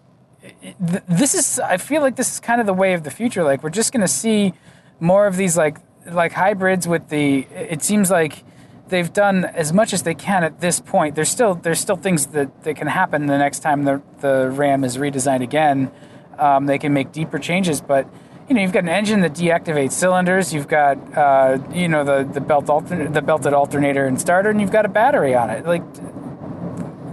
th- this is, I feel like this is kind of the way of the future. Like, we're just going to see more of these, like, like hybrids with the, it seems like they've done as much as they can at this point. There's still, there's still things that, that can happen the next time the, the Ram is redesigned again um, they can make deeper changes, but you know you've got an engine that deactivates cylinders. You've got uh, you know the the belt alter- the belted alternator and starter, and you've got a battery on it. Like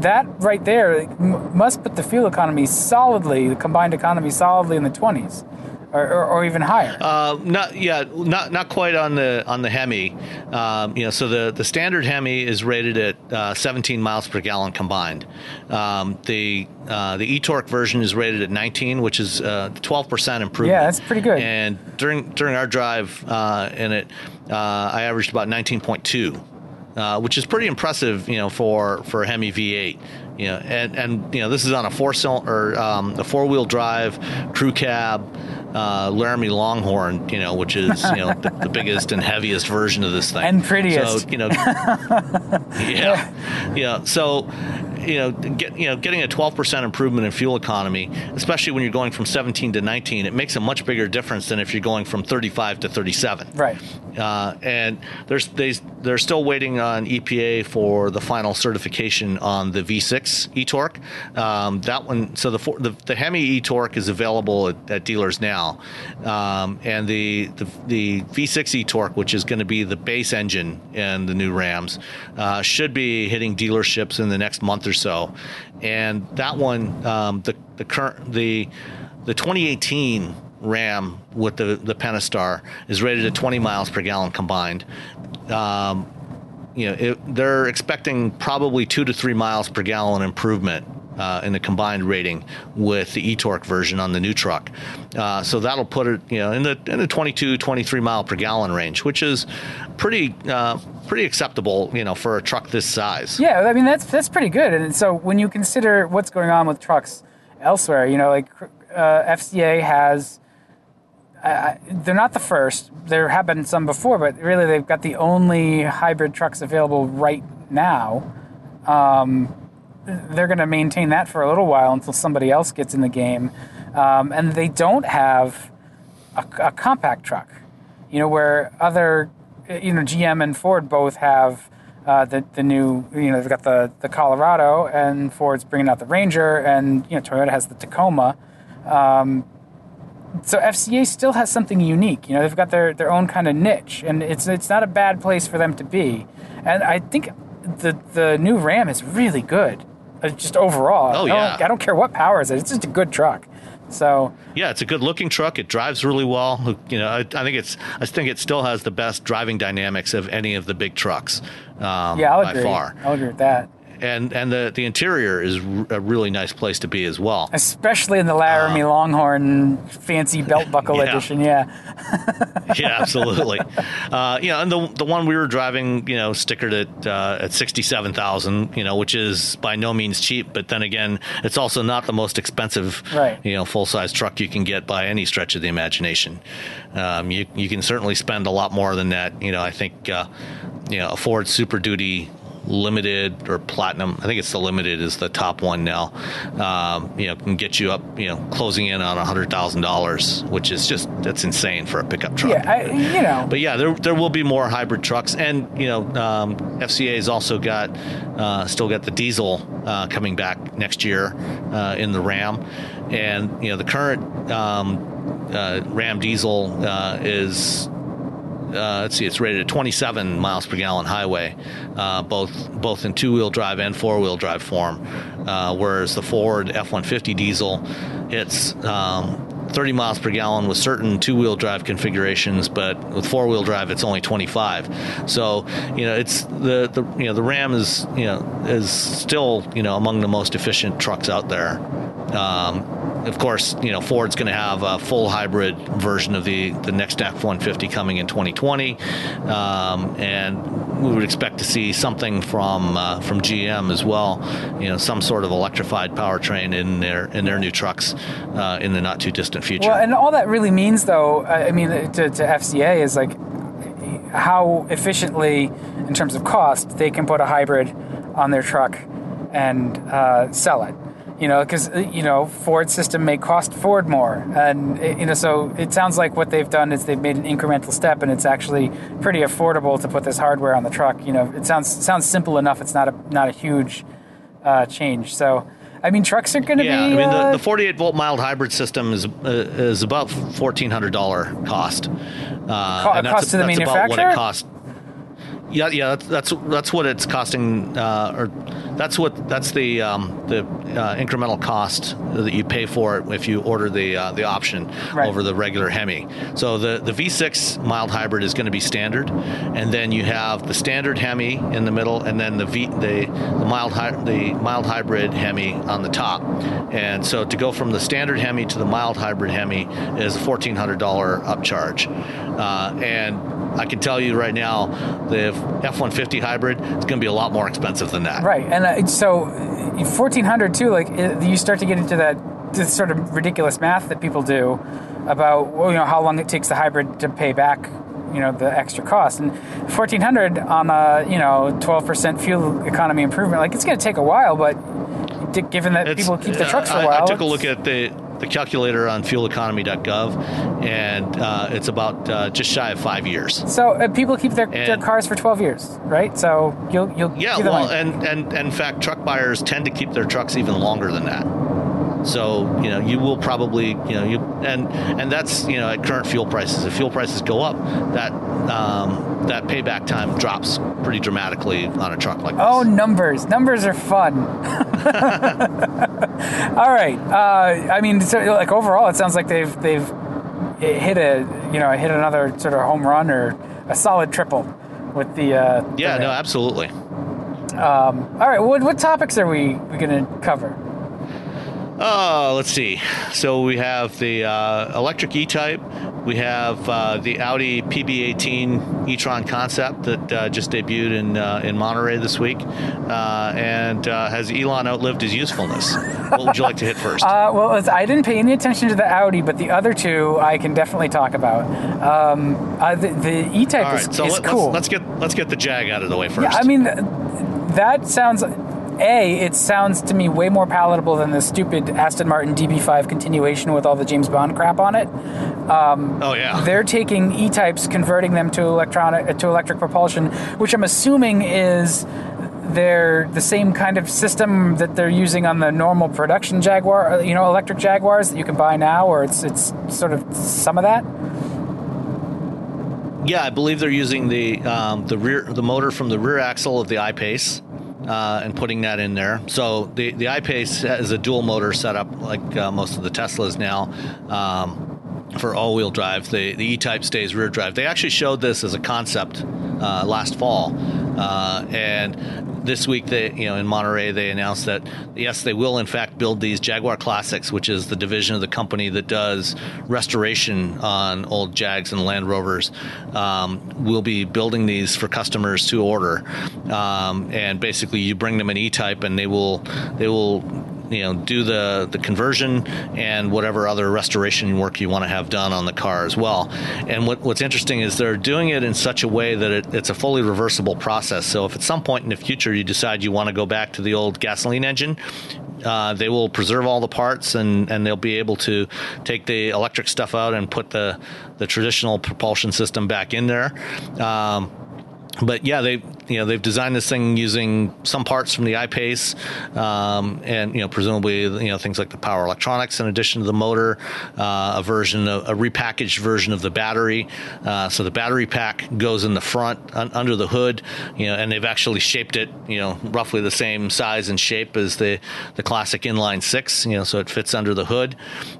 that right there must put the fuel economy solidly, the combined economy solidly in the twenties or, or, or even higher. Uh, not yeah, not not quite on the on the Hemi. Um, you know, so the the standard Hemi is rated at uh, 17 miles per gallon combined. Um, the uh, the e-torque version is rated at 19, which is 12 uh, percent improvement. Yeah, that's pretty good. And during during our drive uh, in it, uh, I averaged about 19.2. Uh, which is pretty impressive, you know, for for a Hemi V8. You know, and and you know this is on a four cylinder, um, a four wheel drive crew cab uh, Laramie Longhorn, you know, which is you know the, the, biggest and heaviest version of this thing, and prettiest. So you know, yeah, yeah. So you know, get, you know, getting a 12% improvement in fuel economy, especially when you're going from 17 to 19, it makes a much bigger difference than if you're going from 35 to 37. Right. Uh, and there's they, they're still waiting on EPA for the final certification on the V6 e-torque. Um, that one, so the, the, the Hemi e-torque is available at, at dealers now, um, and the, the the V6 e-torque, which is going to be the base engine in the new Rams, uh, should be hitting dealerships in the next month or so. And that one, um, the the current the the 2018 Ram with the the Pentastar is rated at 20 miles per gallon combined. Um, you know, it, they're expecting probably two to three miles per gallon improvement uh, in the combined rating with the e-torque version on the new truck. Uh, so that'll put it, you know, in the in the 22, 23 mile per gallon range, which is pretty uh, pretty acceptable, you know, for a truck this size. Yeah, I mean that's that's pretty good. And so when you consider what's going on with trucks elsewhere, you know, like uh, FCA has. Uh, they're not the first. There have been some before, but really they've got the only hybrid trucks available right now. Um, they're going to maintain that for a little while until somebody else gets in the game. Um, and they don't have a, a, compact truck, you know, where other, you know, GM and Ford both have uh, the the new, you know, they've got the the Colorado, and Ford's bringing out the Ranger, and you know, Toyota has the Tacoma. Um, so FCA still has something unique. You know, they've got their, their own kind of niche, and it's it's not a bad place for them to be. And I think the the new Ram is really good, uh, just overall. Oh I yeah. I don't care what powers it. It's just a good truck. So yeah, it's a good looking truck. It drives really well. You know, I, I, think it's I think it still has the best driving dynamics of any of the big trucks. Um, yeah, I'll by agree. far. I'll agree with that and and the the interior is a really nice place to be as well. Especially in the Laramie uh, Longhorn fancy belt buckle yeah. edition, yeah. yeah, absolutely. Uh, you know, and the the one we were driving, you know, stickered at uh, at sixty seven thousand, you know, which is by no means cheap, but then again, it's also not the most expensive, right. you know, full size truck you can get by any stretch of the imagination. Um, you you can certainly spend a lot more than that. You know, I think. Uh, you know, a Ford Super Duty limited or platinum. I think it's the limited is the top one now. Um, you know, can get you up, you know, closing in on a hundred thousand dollars, which is just that's insane for a pickup truck. Yeah, I, you know. But yeah, there there will be more hybrid trucks, and you know, um, FCA has also got uh, still got the diesel uh, coming back next year uh, in the Ram, and you know, the current um, uh, Ram diesel uh, is uh, let's see, it's rated at 27 miles per gallon highway, uh, both both in two wheel drive and four wheel drive form. Uh, whereas the Ford F 150 diesel, it's um, 30 miles per gallon with certain two wheel drive configurations, but with four wheel drive, it's only 25. So, you know, it's the, the you know the Ram is you know is still you know among the most efficient trucks out there. Um, of course, you know Ford's going to have a full hybrid version of the the next F-150 coming in 2020, um, and we would expect to see something from uh, from GM as well. You know, some sort of electrified powertrain in their in their new trucks uh, in the not too distant future. Well, and all that really means, though, I mean, to, to FCA is like how efficiently, in terms of cost, they can put a hybrid on their truck and uh, sell it you know, because uh, you know Ford system may cost Ford more, and uh, you know, so it sounds like what they've done is they've made an incremental step, and it's actually pretty affordable to put this hardware on the truck. You know, it sounds sounds simple enough. It's not a not a huge uh, change. So, I mean, trucks are going to yeah, be. Yeah, I mean, uh, the, the 48 volt mild hybrid system is uh, is about fourteen hundred dollar cost. Uh, Co- and that's, cost to the that's manufacturer. About what it cost. Yeah, yeah, that's that's, that's what it's costing, uh, or that's what that's the um, the uh, incremental cost that you pay for it if you order the uh, the option right. over the regular Hemi. So the the V6 mild hybrid is going to be standard, and then you have the standard Hemi in the middle, and then the V the the mild hi- the mild hybrid Hemi on the top. And so to go from the standard Hemi to the mild hybrid Hemi is a fourteen hundred dollar upcharge, uh, and I can tell you right now, the F-150 hybrid is going to be a lot more expensive than that. Right, and uh, so 1400 too. Like it, you start to get into that this sort of ridiculous math that people do about well, you know how long it takes the hybrid to pay back you know the extra cost and 1400 on a you know 12% fuel economy improvement like it's going to take a while but given that it's, people keep the trucks for a while I, I took a look at the the calculator on fueleconomy.gov, and uh, it's about uh, just shy of five years. So uh, people keep their, their cars for 12 years, right? So you'll you'll yeah, well, and, and and in fact, truck buyers tend to keep their trucks even longer than that. So you know you will probably you know you and and that's you know at current fuel prices. If fuel prices go up, that um, that payback time drops pretty dramatically on a truck like this. Oh, numbers! Numbers are fun. All right. Uh, I mean, so, like overall, it sounds like they've they've hit a you know hit another sort of home run or a solid triple with the. Uh, yeah, the no, absolutely. Um, all right, what, what topics are we, we going to cover? Oh, let's see. So we have the uh, electric E-Type. We have uh, the Audi PB18 e-tron concept that uh, just debuted in uh, in Monterey this week. Uh, and uh, has Elon outlived his usefulness? what would you like to hit first? well, I didn't pay any attention to the Audi, but the other two I can definitely talk about. Um, the, the, E-Type All is, right, so is let, cool. Let's, let's, get let's get the Jag out of the way first. Yeah, I mean that sounds a, it sounds to me way more palatable than the stupid Aston Martin DB5 continuation with all the James Bond crap on it. Um, oh yeah, they're taking E-types, converting them to electronic to electric propulsion, which I'm assuming is they're the same kind of system that they're using on the normal production Jaguar, you know, electric Jaguars that you can buy now, or it's it's sort of some of that. Yeah, I believe they're using the um, the rear the motor from the rear axle of the I-Pace uh, and putting that in there. So the the I-Pace has a dual motor setup like uh, most of the Teslas now. Um, for all-wheel drive, the the E-Type stays rear drive. They actually showed this as a concept uh, last fall, uh, and this week they you know in Monterey they announced that yes they will in fact build these Jaguar Classics which is the division of the company that does restoration on old Jags and Land Rovers. Um, will be building these for customers to order. Um, and basically you bring them an E-type and they will they will you know do the the conversion and whatever other restoration work you want to have done on the car as well. And what, what's interesting is they're doing it in such a way that it, it's a fully reversible process. So if at some point in the future you decide you want to go back to the old gasoline engine, uh, they will preserve all the parts and, and they'll be able to take the electric stuff out and put the the traditional propulsion system back in there. Um, but yeah, they you know they've designed this thing using some parts from the I-Pace, um, and you know presumably you know things like the power electronics in addition to the motor, uh, a version of, a repackaged version of the battery. Uh, so the battery pack goes in the front un, under the hood, you know, and they've actually shaped it you know roughly the same size and shape as the the classic inline six, you know, so it fits under the hood.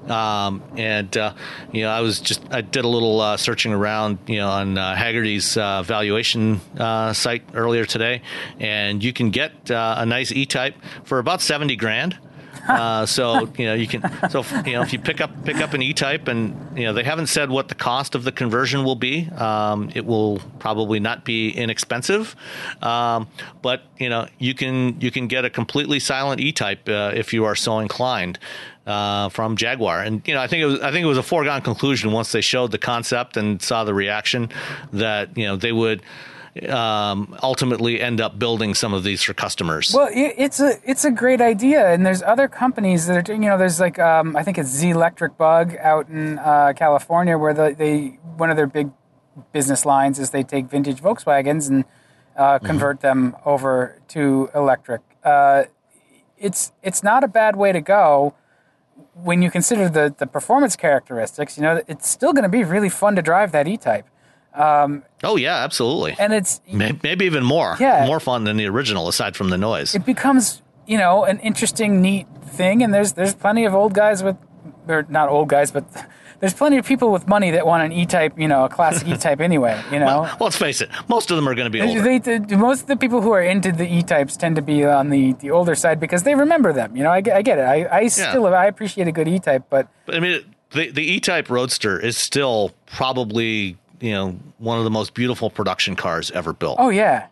Um, and uh, you know I was just I did a little uh, searching around you know on uh, Hagerty's uh, valuation site earlier today, and you can get uh, a nice E-Type for about seventy grand. Uh, so you know you can so you know if you pick up pick up an E-Type and you know they haven't said what the cost of the conversion will be. Um, it will probably not be inexpensive, um, but you know you can you can get a completely silent E-Type uh, if you are so inclined. Uh, from Jaguar, and you know, I think it was I think it was a foregone conclusion once they showed the concept and saw the reaction that you know they would um, ultimately end up building some of these for customers. Well, it's a it's a great idea, and there's other companies that are doing. You know, there's like um, I think it's Zelectric Bug out in uh, California, where the, they one of their big business lines is they take vintage Volkswagens and uh, mm-hmm. convert mm-hmm. them over to electric. Uh, it's it's not a bad way to go when you consider the the performance characteristics. You know, it's still going to be really fun to drive that E-Type. Um, oh yeah, absolutely. And it's maybe even more, yeah, more fun than the original, aside from the noise. It becomes you know an interesting, neat thing, and there's there's plenty of old guys with, or not old guys, but there's plenty of people with money that want an E-type, you know, a classic E-type anyway. You know, well, let's face it, most of them are going to be older. They, they, most of the people who are into the E-types tend to be on the, the older side because they remember them. You know, I, I get it. I, I still yeah. I appreciate a good E-type, but, but I mean. The, the E-Type Roadster is still probably you know one of the most beautiful production cars ever built. Oh yeah,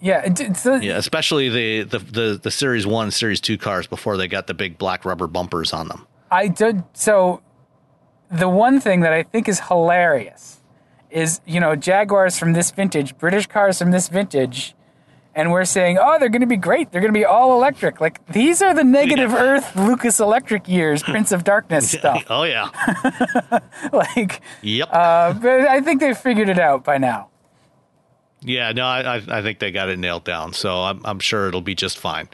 yeah, the, yeah. Especially the, the the the Series One, Series Two cars before they got the big black rubber bumpers on them. I did so. The one thing that I think is hilarious is you know Jaguars from this vintage, British cars from this vintage and we're saying, oh, they're going to be great. They're going to be all electric. Like these are the negative yeah. Earth Lucas Electric years, Prince of Darkness stuff. oh yeah. like. Yep. Uh, but I think they've figured it out by now. Yeah, no, I I think they got it nailed down. So I'm I'm sure it'll be just fine.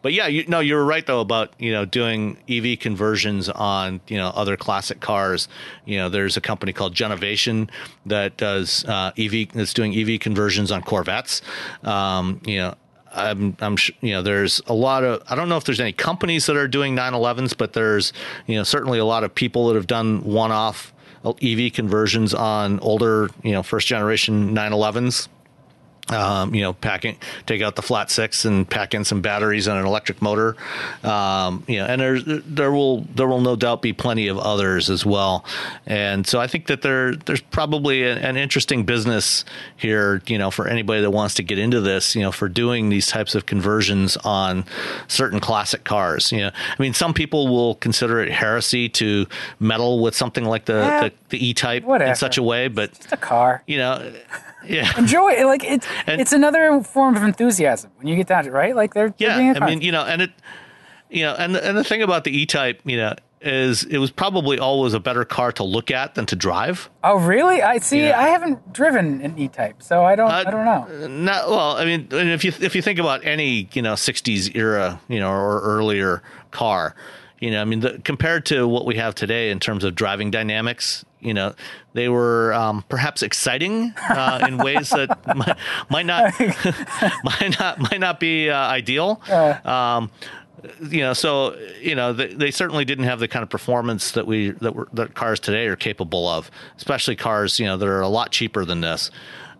But yeah, you no, you were right though about you know doing EV conversions on you know other classic cars. You know, there's a company called Genovation that does uh, EV that's doing EV conversions on Corvettes. Um, you know, I'm, I'm, you know, there's a lot of, I don't know if there's any companies that are doing 911s, but there's, you know, certainly a lot of people that have done one off EV conversions on older, you know, first generation 911s um, you know, packing, take out the flat six and pack in some batteries and an electric motor. Um, you know, and there there will there will no doubt be plenty of others as well. And so I think that there there's probably a, an interesting business here. You know, for anybody that wants to get into this. You know, for doing these types of conversions on certain classic cars. You know, I mean, some people will consider it heresy to meddle with something like the Yeah. the, the E type in such a way, but It's a car. you know. Yeah. Enjoy it. Like it's And- it's another form of enthusiasm when you get down to it, right? Like they're, they're Yeah, a I mean, you know, and it, you know, and and the thing about the E-Type, you know, is it was probably always a better car to look at than to drive. oh, really? I see. Yeah. I haven't driven an E-Type, so I don't. Uh, I don't know. Not well. I mean, if you if you think about any you know '60s era, you know, or earlier car, you know, I mean, the, compared to what we have today in terms of driving dynamics, you know, they were um, perhaps exciting uh, in ways that might, might not might not might not be uh, ideal. Um, you know, so you know they, they certainly didn't have the kind of performance that we that were that cars today are capable of, especially cars you know that are a lot cheaper than this.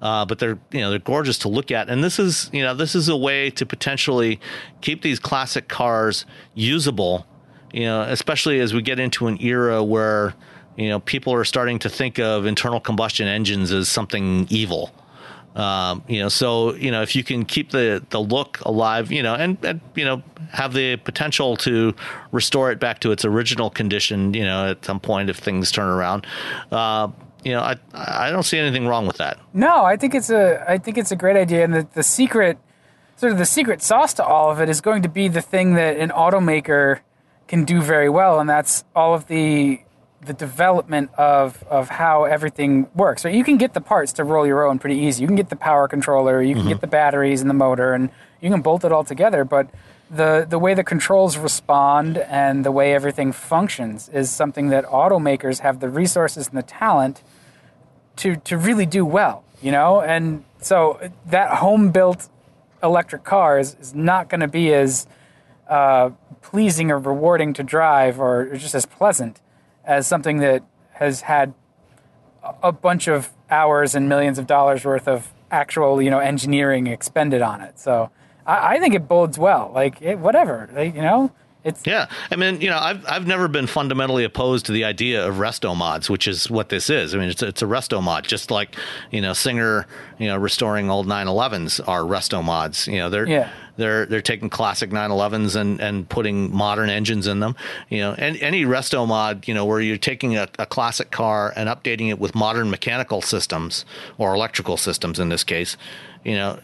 Uh, but they're you know they're gorgeous to look at, and this is you know this is a way to potentially keep these classic cars usable. You know, especially as we get into an era where you know people are starting to think of internal combustion engines as something evil. Um, you know, so you know if you can keep the the look alive, you know, and, and you know have the potential to restore it back to its original condition, you know, at some point if things turn around, uh, you know, I I don't see anything wrong with that. No, I think it's a I think it's a great idea, and the, the secret, sort of the secret sauce to all of it is going to be the thing that an automaker can do very well, and that's all of the the development of of how everything works. So you can get the parts to roll your own pretty easy. You can get the power controller, you can get the batteries and the motor, and you can bolt it all together. But the the way the controls respond and the way everything functions is something that automakers have the resources and the talent to to really do well, you know. And so that home built electric car is, is not going to be as uh, pleasing or rewarding to drive, or just as pleasant as something that has had a- bunch of hours and millions of dollars worth of actual, you know, engineering expended on it. So I, I think it bodes well. Like it, whatever, you know, it's Yeah, I mean, you know, I've I've never been fundamentally opposed to the idea of resto mods, which is what this is. I mean, it's it's a resto mod, just like you know, Singer, you know, restoring old 911s are resto mods. You know, they're Yeah. they're they're taking classic 911s and and putting modern engines in them. You know, and any resto mod, you know, where you're taking a, a classic car and updating it with modern mechanical systems or electrical systems in this case, you know,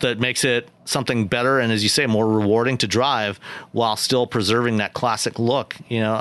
that makes it something better and, as you say, more rewarding to drive while still preserving that classic look. You know,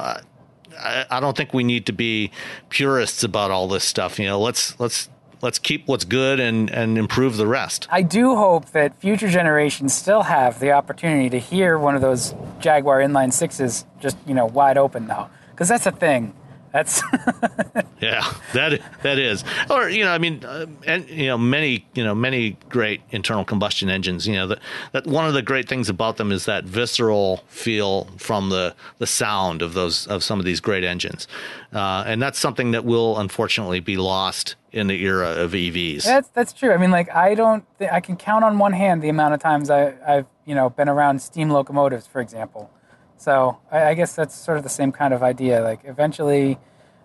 I, I don't think we need to be purists about all this stuff. You know, let's let's let's keep what's good and and improve the rest. I do hope that future generations still have the opportunity to hear one of those Jaguar inline sixes just you know wide open though, because that's a thing. That's Yeah, that that is, or you know, I mean, uh, and you know, many you know, many great internal combustion engines. You know, that that one of the great things about them is that visceral feel from the the sound of those of some of these great engines, uh, and that's something that will unfortunately be lost in the era of EVs. that's that's true. I mean, like I don't thi- I can count on one hand the amount of times I I've you know been around steam locomotives, for example. So I, I guess that's sort of the same kind of idea. Like eventually,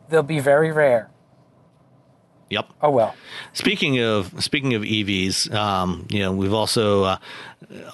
they'll be very rare. Yep. Oh well. Speaking of speaking of EVs, um, you know, we've also uh,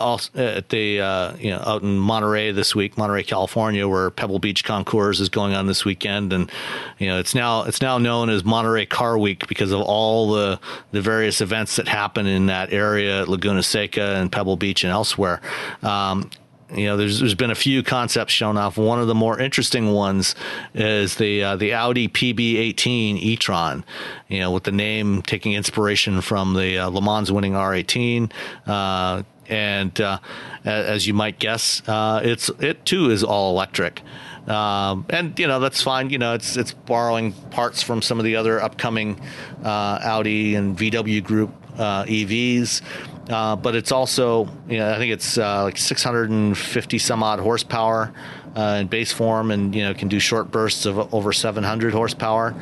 also at the uh, you know out in Monterey this week, Monterey, California, where Pebble Beach Concours is going on this weekend, and you know it's now it's now known as Monterey Car Week because of all the the various events that happen in that area at Laguna Seca and Pebble Beach and elsewhere. Um, you know, there's there's been a few concepts shown off. One of the more interesting ones is the uh, the Audi PB18 e-tron. You know, with the name taking inspiration from the uh, Le Mans winning R18. Uh, and uh, as you might guess, uh, it's it too is all electric. Um, and you know that's fine. You know it's it's borrowing parts from some of the other upcoming uh, Audi and VW Group uh, EVs, uh, but it's also you know I think it's uh, like 650 some odd horsepower uh, in base form, and you know can do short bursts of over 700 horsepower.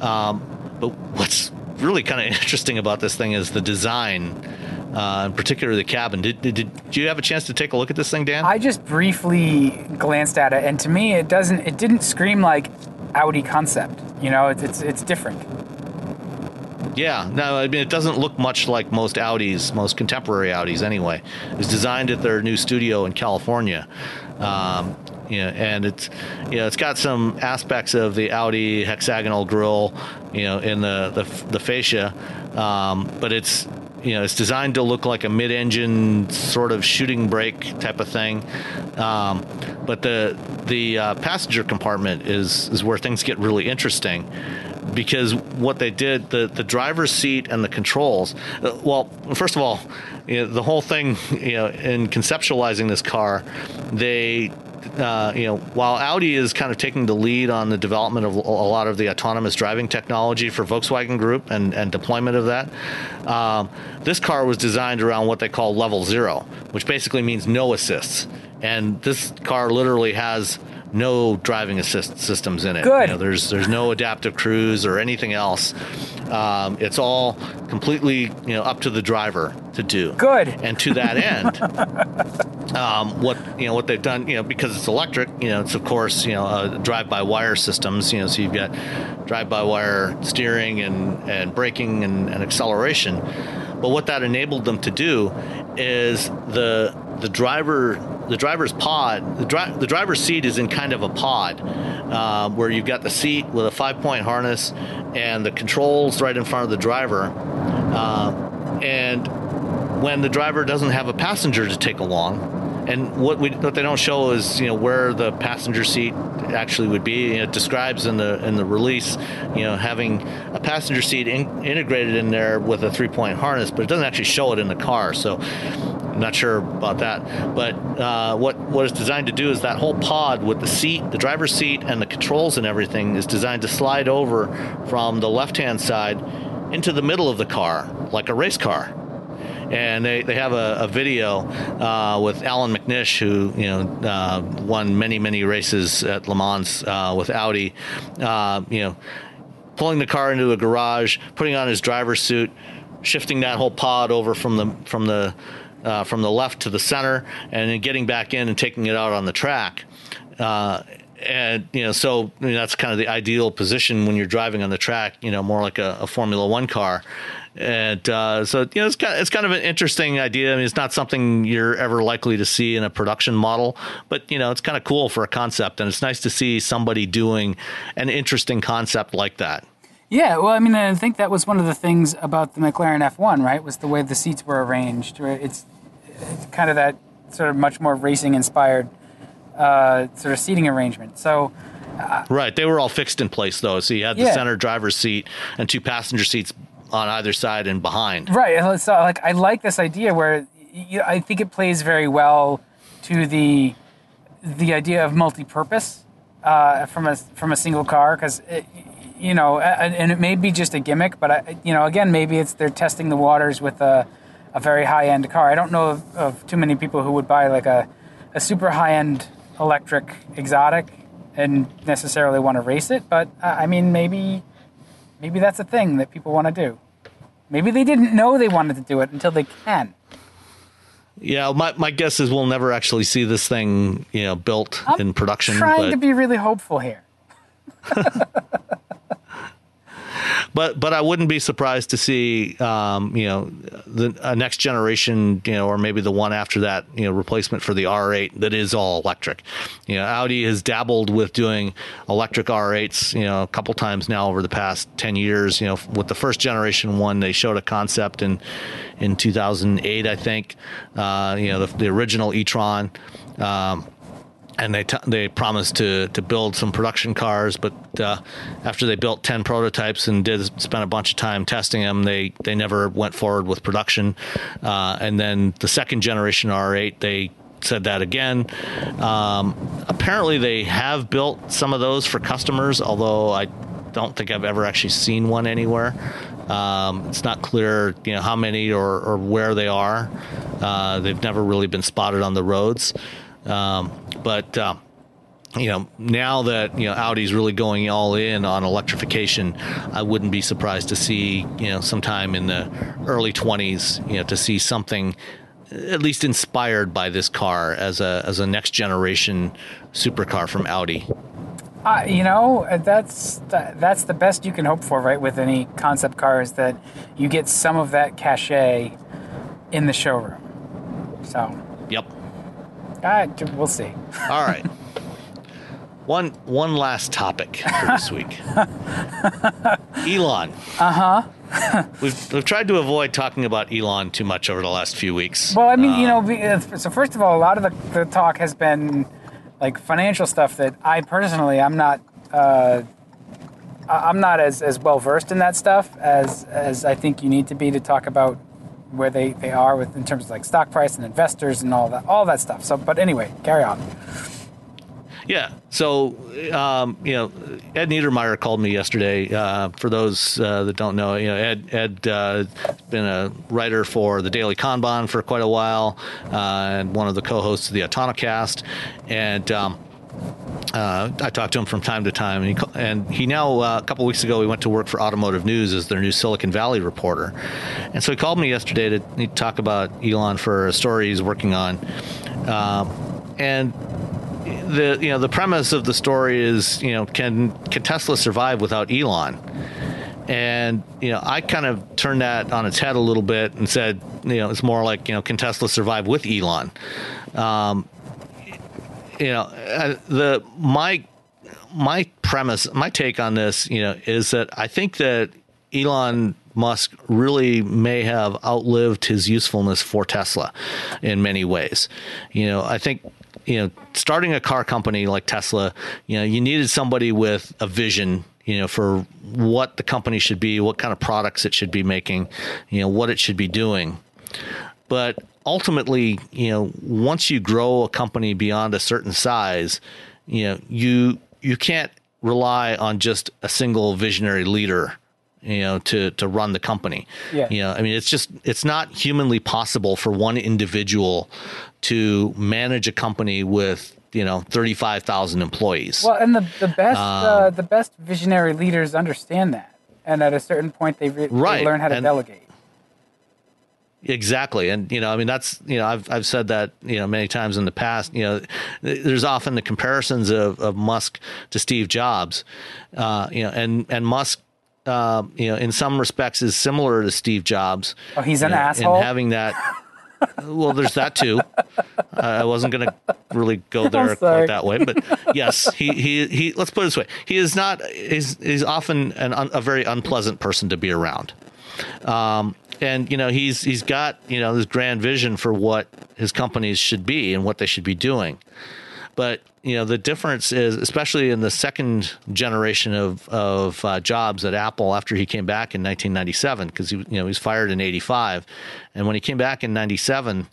Um, but what's really kind of interesting about this thing is the design, uh, in particular the cabin. Did, did, did you have a chance to take a look at this thing, Dan? I just briefly glanced at it, and to me, it doesn't. It didn't scream like Audi concept. You know, it's it's, it's different. Yeah, no, I mean it doesn't look much like most Audis, most contemporary Audis anyway. It's designed at their new studio in California. Um, you know, and it's you know it's got some aspects of the Audi hexagonal grille, you know, in the the, the fascia, um, but it's you know it's designed to look like a mid-engine sort of shooting brake type of thing. Um, but the the uh, passenger compartment is is where things get really interesting because what they did the the driver's seat and the controls uh, well first of all you know, the whole thing you know in conceptualizing this car they uh, you know, while Audi is kind of taking the lead on the development of a lot of the autonomous driving technology for Volkswagen Group and, and deployment of that, um, this car was designed around what they call level zero, which basically means no assists. And this car literally has no driving assist systems in it. Good. You know, there's there's no adaptive cruise or anything else. Um, it's all completely you know up to the driver to do. Good. And to that end, um, what you know what they've done you know because it's electric you know it's of course you know uh, drive-by-wire systems you know so you've got drive-by-wire steering and and braking and, and acceleration. But what that enabled them to do is the the driver the driver's pod the, dri- the driver's seat is in kind of a pod uh, where you've got the seat with a five point harness and the controls right in front of the driver uh, and when the driver doesn't have a passenger to take along and what we what they don't show is you know where the passenger seat actually would be. it describes in the in the release, you know, having a passenger seat in, integrated in there with a three point harness, but it doesn't actually show it in the car. So I'm not sure about that. But uh, what what it's designed to do is that whole pod with the seat, the driver's seat, and the controls and everything is designed to slide over from the left hand side into the middle of the car like a race car and they, they have a, a video uh, with Allan McNish, who you know uh, won many many races at Le Mans uh, with Audi. Uh, you know, pulling the car into a garage, putting on his driver's suit, shifting that whole pod over from the from the uh, from the left to the center, and then getting back in and taking it out on the track uh, and you know, so I mean, that's kind of the ideal position when you're driving on the track. You know, more like a, a Formula One car. And uh, so, you know, it's kind, of, it's kind of an interesting idea. I mean, it's not something you're ever likely to see in a production model, but, you know, it's kind of cool for a concept. And it's nice to see somebody doing an interesting concept like that. Yeah, well, I mean, I think that was one of the things about the McLaren F1, right? Was the way the seats were arranged. Right? It's, kind of that sort of much more racing inspired uh, sort of seating arrangement. So, uh, right, they were all fixed in place though. So you had the yeah. center driver's seat and two passenger seats on either side and behind. Right. So like I like this idea where you, I think it plays very well to the the idea of multi-purpose uh, from a from a single car because you know and it may be just a gimmick, but I, you know again maybe it's they're testing the waters with a a very high end car. I don't know of, of too many people who would buy like a a super high end electric exotic and necessarily want to race it, but uh, I mean maybe Maybe that's a thing that people want to do. Maybe they didn't know they wanted to do it until they can. Yeah, my, my guess is we'll never actually see this thing, you know, built I'm in production. Trying but... to be really hopeful here. but but I wouldn't be surprised to see um, you know the next generation you know or maybe the one after that you know replacement for the R8 that is all electric. You know Audi has dabbled with doing electric R8s you know a couple times now over the past 10 years. You know with the first generation one they showed a concept in in 2008 I think. Uh, you know the, the original e-tron. Um, and they t- they promised to to build some production cars, but uh, after they built ten prototypes and did spend a bunch of time testing them, they they never went forward with production. Uh, and then the second generation R8, they said that again. Um, apparently, they have built some of those for customers, although I don't think I've ever actually seen one anywhere. Um, it's not clear, you know, how many or, or where they are. Uh, they've never really been spotted on the roads. Um, but uh, you know, now that you know Audi's really going all in on electrification, I wouldn't be surprised to see you know sometime in the early 20s, you know, to see something at least inspired by this car as a as a next generation supercar from Audi. Uh, you know, that's that's the best you can hope for, right? With any concept car, is that you get some of that cachet in the showroom. So. Yep. Uh, we'll see. All right. One one last topic for this week. Elon. Uh huh. we've, we've tried to avoid talking about Elon too much over the last few weeks. Well, I mean, uh, you know, uh, so first of all, a lot of the, the, talk has been like financial stuff that I personally, I'm not, uh, I'm not as, as well versed in that stuff as as I think you need to be to talk about where they, they are with in terms of like stock price and investors and all that all that stuff. So, but anyway, carry on. Yeah. So, um, you know, Ed Niedermeyer called me yesterday. Uh, for those uh, that don't know, you know, Ed Ed uh, been a writer for the Daily Kanban for quite a while, uh, and one of the co-hosts of the Autonocast, and. Um, uh, I talk to him from time to time, and he, and he now uh, a couple weeks ago he went to work for Automotive News as their new Silicon Valley reporter, and so he called me yesterday to, talk about Elon for a story he's working on, um, and the you know the premise of the story is you know can can Tesla survive without Elon? And you know I kind of turned that on its head a little bit and said you know it's more like you know can Tesla survive with Elon? Um, you know uh, the my my premise my take on this you know is that I think that Elon Musk really may have outlived his usefulness for Tesla in many ways. You know, I think you know, starting a car company like Tesla, you know, you needed somebody with a vision, you know, for what the company should be, what kind of products it should be making, you know, what it should be doing. But ultimately, you know, once you grow a company beyond a certain size, you know, you you can't rely on just a single visionary leader you know to to run the company yeah. you know i mean it's just it's not humanly possible for one individual to manage a company with you know 35,000 employees. Well, and the the best um, uh, the best visionary leaders understand that, and at a certain point they, re- right. they learn how to and, delegate. Exactly, and you know, I mean, that's you know, I've I've said that you know many times in the past. You know, there's often the comparisons of, of Musk to Steve Jobs, uh, you know, and and Musk uh, you know, in some respects is similar to Steve Jobs. Oh, he's an asshole. And having that, well, there's that too. Uh, I wasn't going to really go there quite that way, but yes, he, he, he, let's put it this way. He is not, he's, he's often an, a very unpleasant person to be around. Um, and you know he's he's got you know this grand vision for what his companies should be and what they should be doing. But you know the difference is especially in the second generation of of uh, jobs at Apple after he came back in 1997 because he you know he was fired in 85 and when he came back in 97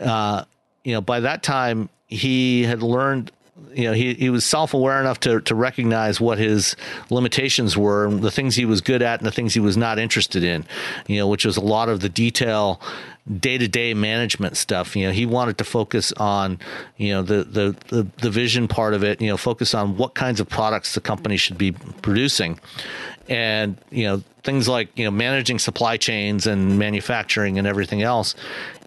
uh, you know by that time he had learned you know he, he was self-aware enough to, to recognize what his limitations were and the things he was good at and the things he was not interested in you know which was a lot of the detail day-to-day management stuff. You know he wanted to focus on you know the, the the the vision part of it you know focus on what kinds of products the company should be producing. And you know things like you know managing supply chains and manufacturing and everything else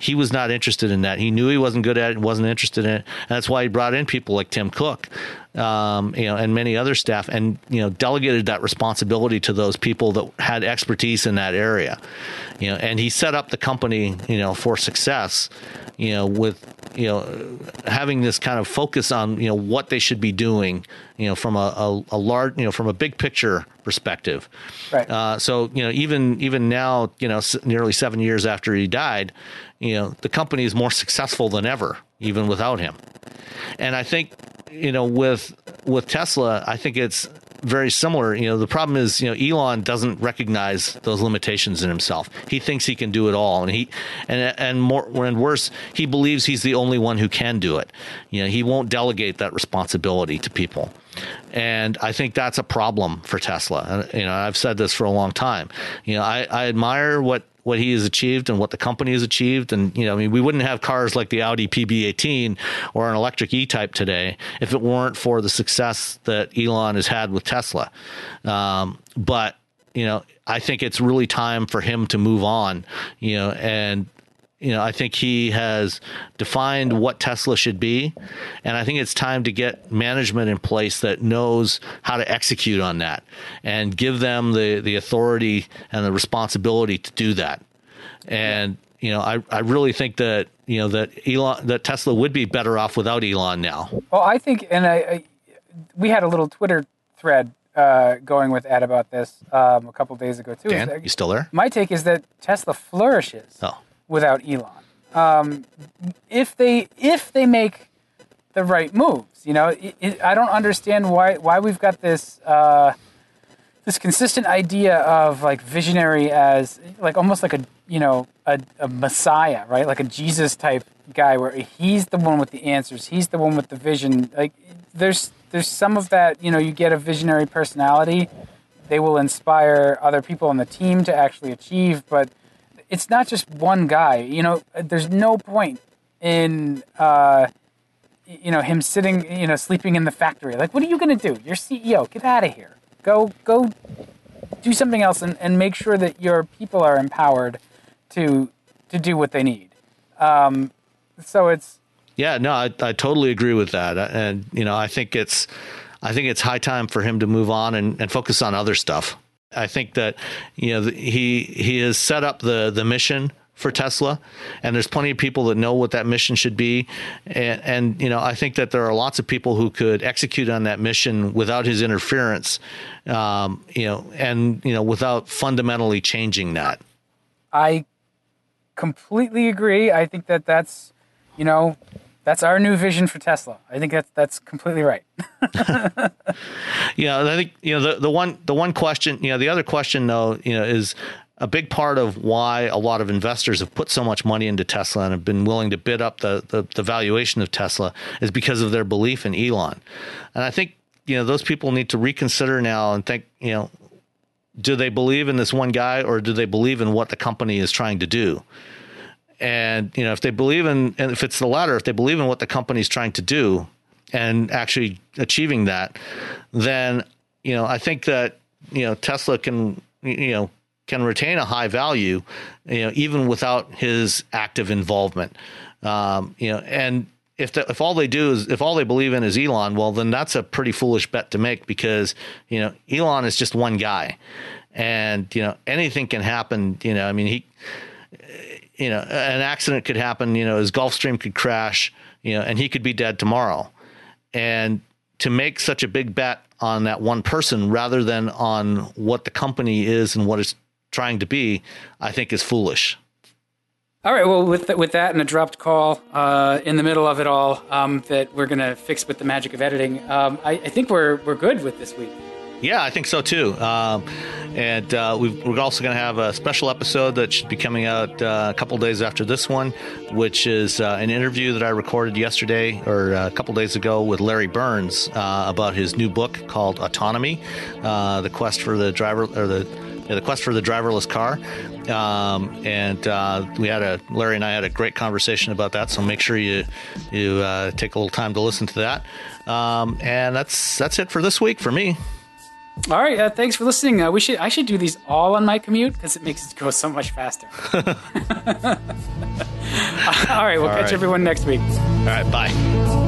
he was not interested in that. He knew he wasn't good at it wasn't interested in it. And that's why he brought in people like tim cook um, you know and many other staff and you know delegated that responsibility to those people that had expertise in that area you know and he set up the company you know for success you know with you know having this kind of focus on you know what they should be doing you know from a, a, a large you know from a big picture perspective right uh, so you know even even now you know nearly seven years after he died you know the company is more successful than ever even without him and i think you know with with tesla i think it's very similar. You know, the problem is, you know, Elon doesn't recognize those limitations in himself. He thinks he can do it all, and he and and more and worse, he believes he's the only one who can do it. You know, he won't delegate that responsibility to people. And I think that's a problem for Tesla. You know, I've said this for a long time. You know, I, I admire what what he has achieved and what the company has achieved. And you know, I mean, we wouldn't have cars like the Audi PB18 or an electric E-Type today if it weren't for the success that Elon has had with Tesla. Um, but you know, I think it's really time for him to move on. You know, and you know, I think he has defined what Tesla should be, and I think it's time to get management in place that knows how to execute on that and give them the the authority and the responsibility to do that. And you know, I I really think that you know that Elon that Tesla would be better off without Elon now. Well, I think, and I, I we had a little Twitter thread uh, going with Ed about this um, a couple days ago too. Dan, you still there? My take is that Tesla flourishes. Oh without Elon. Um, if they if they make the right moves, you know, it, it, I don't understand why why we've got this uh, this consistent idea of like visionary as like almost like a you know a, a messiah, right? Like a Jesus type guy where he's the one with the answers, he's the one with the vision. Like there's there's some of that, you know, you get a visionary personality, they will inspire other people on the team to actually achieve, but it's not just one guy. You know, there's no point in uh, you know him sitting, you know, sleeping in the factory. Like, what are you going to do? You're CEO. Get out of here. Go, go, do something else, and, and make sure that your people are empowered to to do what they need. Um, so it's yeah, no, I, I totally agree with that, and you know, I think it's I think it's high time for him to move on and, and focus on other stuff. I think that you know he he has set up the the mission for Tesla, and there's plenty of people that know what that mission should be, and, and, you know I think that there are lots of people who could execute on that mission without his interference, um, you know, and you know without fundamentally changing that. I completely agree. I think that that's you know that's our new vision for Tesla. I think that's that's completely right. yeah, I think you know the the one the one question, you know, the other question though, you know, is a big part of why a lot of investors have put so much money into Tesla and have been willing to bid up the, the, the valuation of Tesla is because of their belief in Elon. And I think, you know, those people need to reconsider now and think, you know, do they believe in this one guy or do they believe in what the company is trying to do? And you know, if they believe in, and if it's the latter, if they believe in what the company's trying to do and actually achieving that, then you know, I think that you know Tesla can you know can retain a high value, you know, even without his active involvement. Um, you know, and if the, if all they do is if all they believe in is Elon, well, then that's a pretty foolish bet to make because you know Elon is just one guy, and you know anything can happen. You know, I mean he you know, an accident could happen, you know, his Gulfstream could crash, you know, and he could be dead tomorrow. And to make such a big bet on that one person rather than on what the company is and what it's trying to be, I think is foolish. All right. Well, with with that and a dropped call uh, in the middle of it all, um, that we're gonna fix with the magic of editing. Um, I, I think we're we're good with this week. Yeah, I think so too. Um, and uh, we are also going to have a special episode that should be coming out uh, a couple days after this one, which is uh, an interview that I recorded yesterday or uh, a couple days ago with Larry Burns uh, about his new book called Autonomy: uh, The Quest for the Driver or the the quest for the driverless car. Um, and uh, we had a Larry and I had a great conversation about that. So make sure you you uh, take a little time to listen to that. Um, and that's that's it for this week for me. All right. Uh, thanks for listening. Uh, we should I should do these all on my commute because it makes it go so much faster. all right. We'll all catch right. everyone next week. All right. Bye.